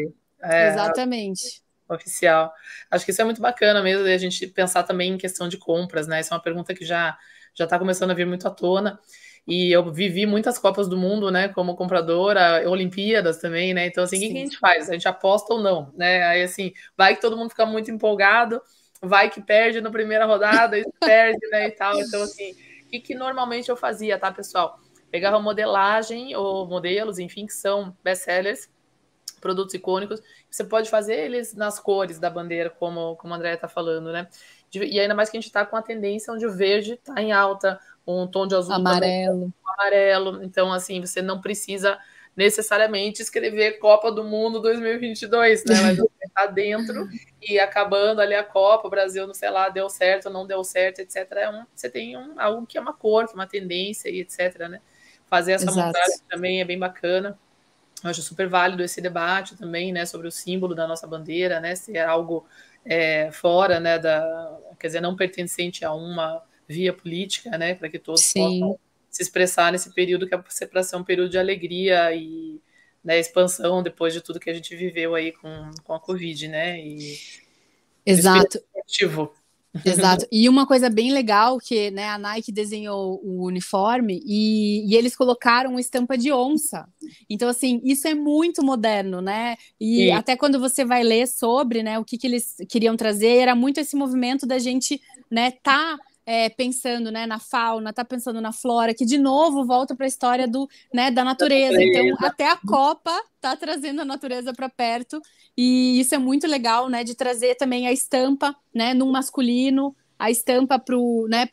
é, Exatamente. Oficial. Acho que isso é muito bacana mesmo, a gente pensar também em questão de compras, né? Isso é uma pergunta que já já está começando a vir muito à tona. E eu vivi muitas Copas do Mundo, né, como compradora, Olimpíadas também, né? Então, assim, o que, que a gente faz? A gente aposta ou não, né? Aí, assim, vai que todo mundo fica muito empolgado, vai que perde na primeira rodada, e perde, né, e tal. Então, assim, que, que normalmente eu fazia, tá, pessoal? Pegava modelagem ou modelos, enfim, que são best-sellers, produtos icônicos, você pode fazer eles nas cores da bandeira, como, como a Andrea está falando, né? E ainda mais que a gente está com a tendência onde o verde está em alta, um tom de azul amarelo. Também, amarelo. Então, assim, você não precisa necessariamente escrever Copa do Mundo 2022, né? Mas você está dentro e acabando ali a Copa, o Brasil, não sei lá, deu certo, não deu certo, etc. É um, você tem um, algo que é uma cor, que é uma tendência e etc, né? Fazer essa Exato. montagem também é bem bacana. Eu acho super válido esse debate também, né, sobre o símbolo da nossa bandeira, né, se é algo é, fora, né, da, quer dizer, não pertencente a uma via política, né, para que todos Sim. possam se expressar nesse período que é para ser um período de alegria e né, expansão depois de tudo que a gente viveu aí com, com a Covid, né, e Exato. Exato. E uma coisa bem legal que né, a Nike desenhou o uniforme e, e, eles colocaram estampa de onça. Então, assim, isso é muito moderno, né? E Sim. até quando você vai ler sobre né, o que, que eles queriam trazer, era muito esse movimento da gente né, tá é, pensando né, na fauna, tá pensando na flora, que de novo volta para a história do, né, da natureza. Então, até a Copa tá trazendo a natureza para perto, e isso é muito legal, né, de trazer também a estampa, né, num masculino, a estampa para né,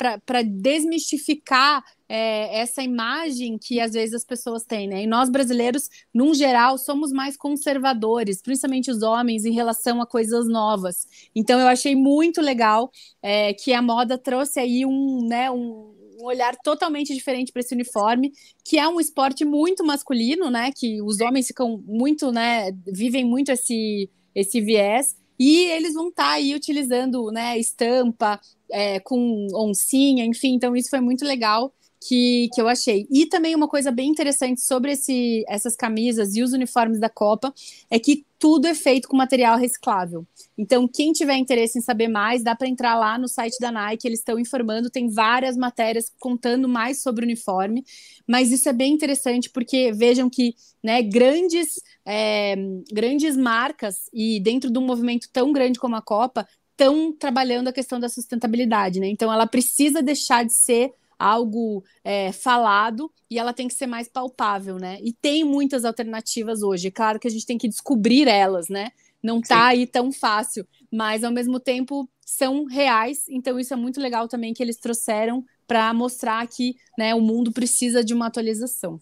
desmistificar é, essa imagem que às vezes as pessoas têm, né? E nós brasileiros, num geral, somos mais conservadores, principalmente os homens, em relação a coisas novas. Então eu achei muito legal é, que a moda trouxe aí um, né, um, um olhar totalmente diferente para esse uniforme, que é um esporte muito masculino, né? Que os homens ficam muito, né? Vivem muito esse, esse viés. E eles vão estar tá aí utilizando né, estampa é, com oncinha, enfim, então isso foi muito legal que, que eu achei. E também uma coisa bem interessante sobre esse, essas camisas e os uniformes da Copa é que tudo é feito com material reciclável. Então, quem tiver interesse em saber mais, dá para entrar lá no site da Nike, eles estão informando, tem várias matérias contando mais sobre o uniforme, mas isso é bem interessante porque vejam que né, grandes, é, grandes marcas e dentro de um movimento tão grande como a Copa estão trabalhando a questão da sustentabilidade, né? Então ela precisa deixar de ser algo é, falado e ela tem que ser mais palpável, né? E tem muitas alternativas hoje. Claro que a gente tem que descobrir elas, né? Não tá Sim. aí tão fácil, mas ao mesmo tempo são reais. Então isso é muito legal também que eles trouxeram para mostrar que né, o mundo precisa de uma atualização.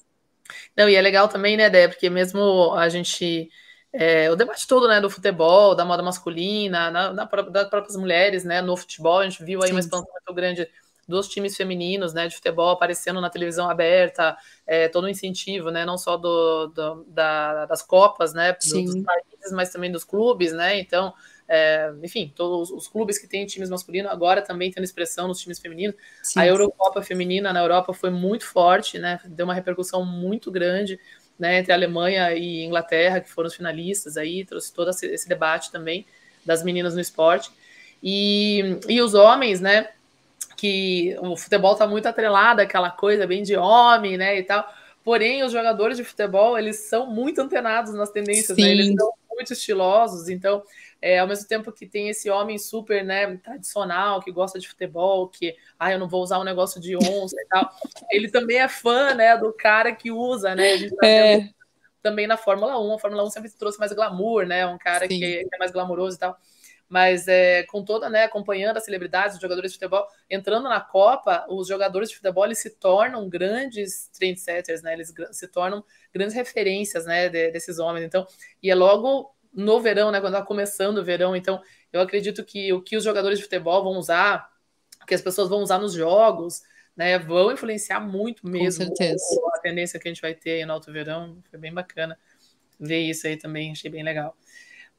Não, e é legal também, né, Dé, porque mesmo a gente é, o debate todo, né, do futebol, da moda masculina, na, na, das próprias mulheres, né, no futebol, a gente viu aí Sim. uma expansão muito grande dos times femininos, né, de futebol aparecendo na televisão aberta, é, todo o incentivo, né, não só do, do da, das copas, né, dos países, mas também dos clubes, né, então, é, enfim, todos os clubes que têm times masculinos agora também tendo expressão nos times femininos. Sim. A Eurocopa feminina na Europa foi muito forte, né, deu uma repercussão muito grande, né, entre a Alemanha e Inglaterra, que foram os finalistas aí, trouxe todo esse debate também das meninas no esporte. E, e os homens, né, que o futebol está muito atrelado àquela coisa bem de homem, né, e tal. Porém, os jogadores de futebol, eles são muito antenados nas tendências, né? Eles são muito estilosos, então, é, ao mesmo tempo que tem esse homem super, né, tradicional, que gosta de futebol, que, ah, eu não vou usar um negócio de onça e tal, ele também é fã, né, do cara que usa, né, a gente tá é. também na Fórmula 1, a Fórmula 1 sempre trouxe mais glamour, né, um cara que, que é mais glamouroso e tal, mas é, com toda, né, acompanhando as celebridades, os jogadores de futebol, entrando na Copa, os jogadores de futebol eles se tornam grandes trendsetters, né, eles se tornam grandes referências, né, de, desses homens. Então, e é logo no verão, né, quando está começando o verão. Então, eu acredito que o que os jogadores de futebol vão usar, que as pessoas vão usar nos jogos, né, vão influenciar muito mesmo Com certeza. a tendência que a gente vai ter aí no alto verão. Foi bem bacana ver isso aí também, achei bem legal.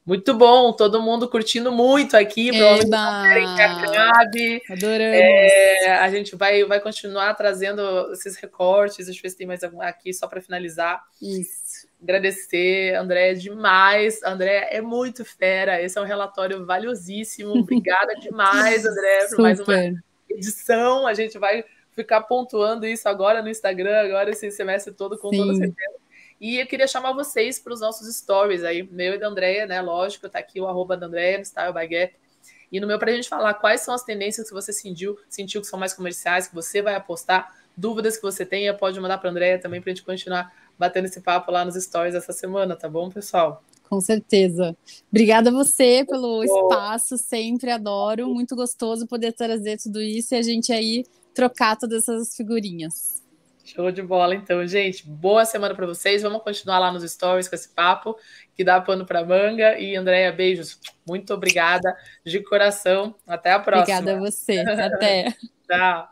Muito bom, todo mundo curtindo muito aqui. Provavelmente não querem que acabe. Adoramos. É, a gente vai, vai continuar trazendo esses recortes. Deixa eu ver se tem mais algum aqui, só para finalizar. Isso. Agradecer, André, demais. André é muito fera. Esse é um relatório valiosíssimo. Obrigada demais, André, por mais uma edição. A gente vai ficar pontuando isso agora no Instagram, agora esse semestre todo, com Sim. toda certeza. E eu queria chamar vocês para os nossos stories aí, meu e da Andréia, né? Lógico, tá aqui o arroba da Andréia, no Style by Gap. E no meu, para a gente falar quais são as tendências que você sentiu, sentiu que são mais comerciais, que você vai apostar, dúvidas que você tenha, pode mandar para a Andréia também para a gente continuar batendo esse papo lá nos stories essa semana, tá bom, pessoal? Com certeza. Obrigada a você pelo espaço, sempre adoro. Muito gostoso poder trazer tudo isso e a gente aí trocar todas essas figurinhas. Show de bola, então, gente. Boa semana para vocês. Vamos continuar lá nos stories com esse papo que dá pano para manga. E Andréia, beijos. Muito obrigada de coração. Até a próxima. Obrigada a você. Até. Tchau.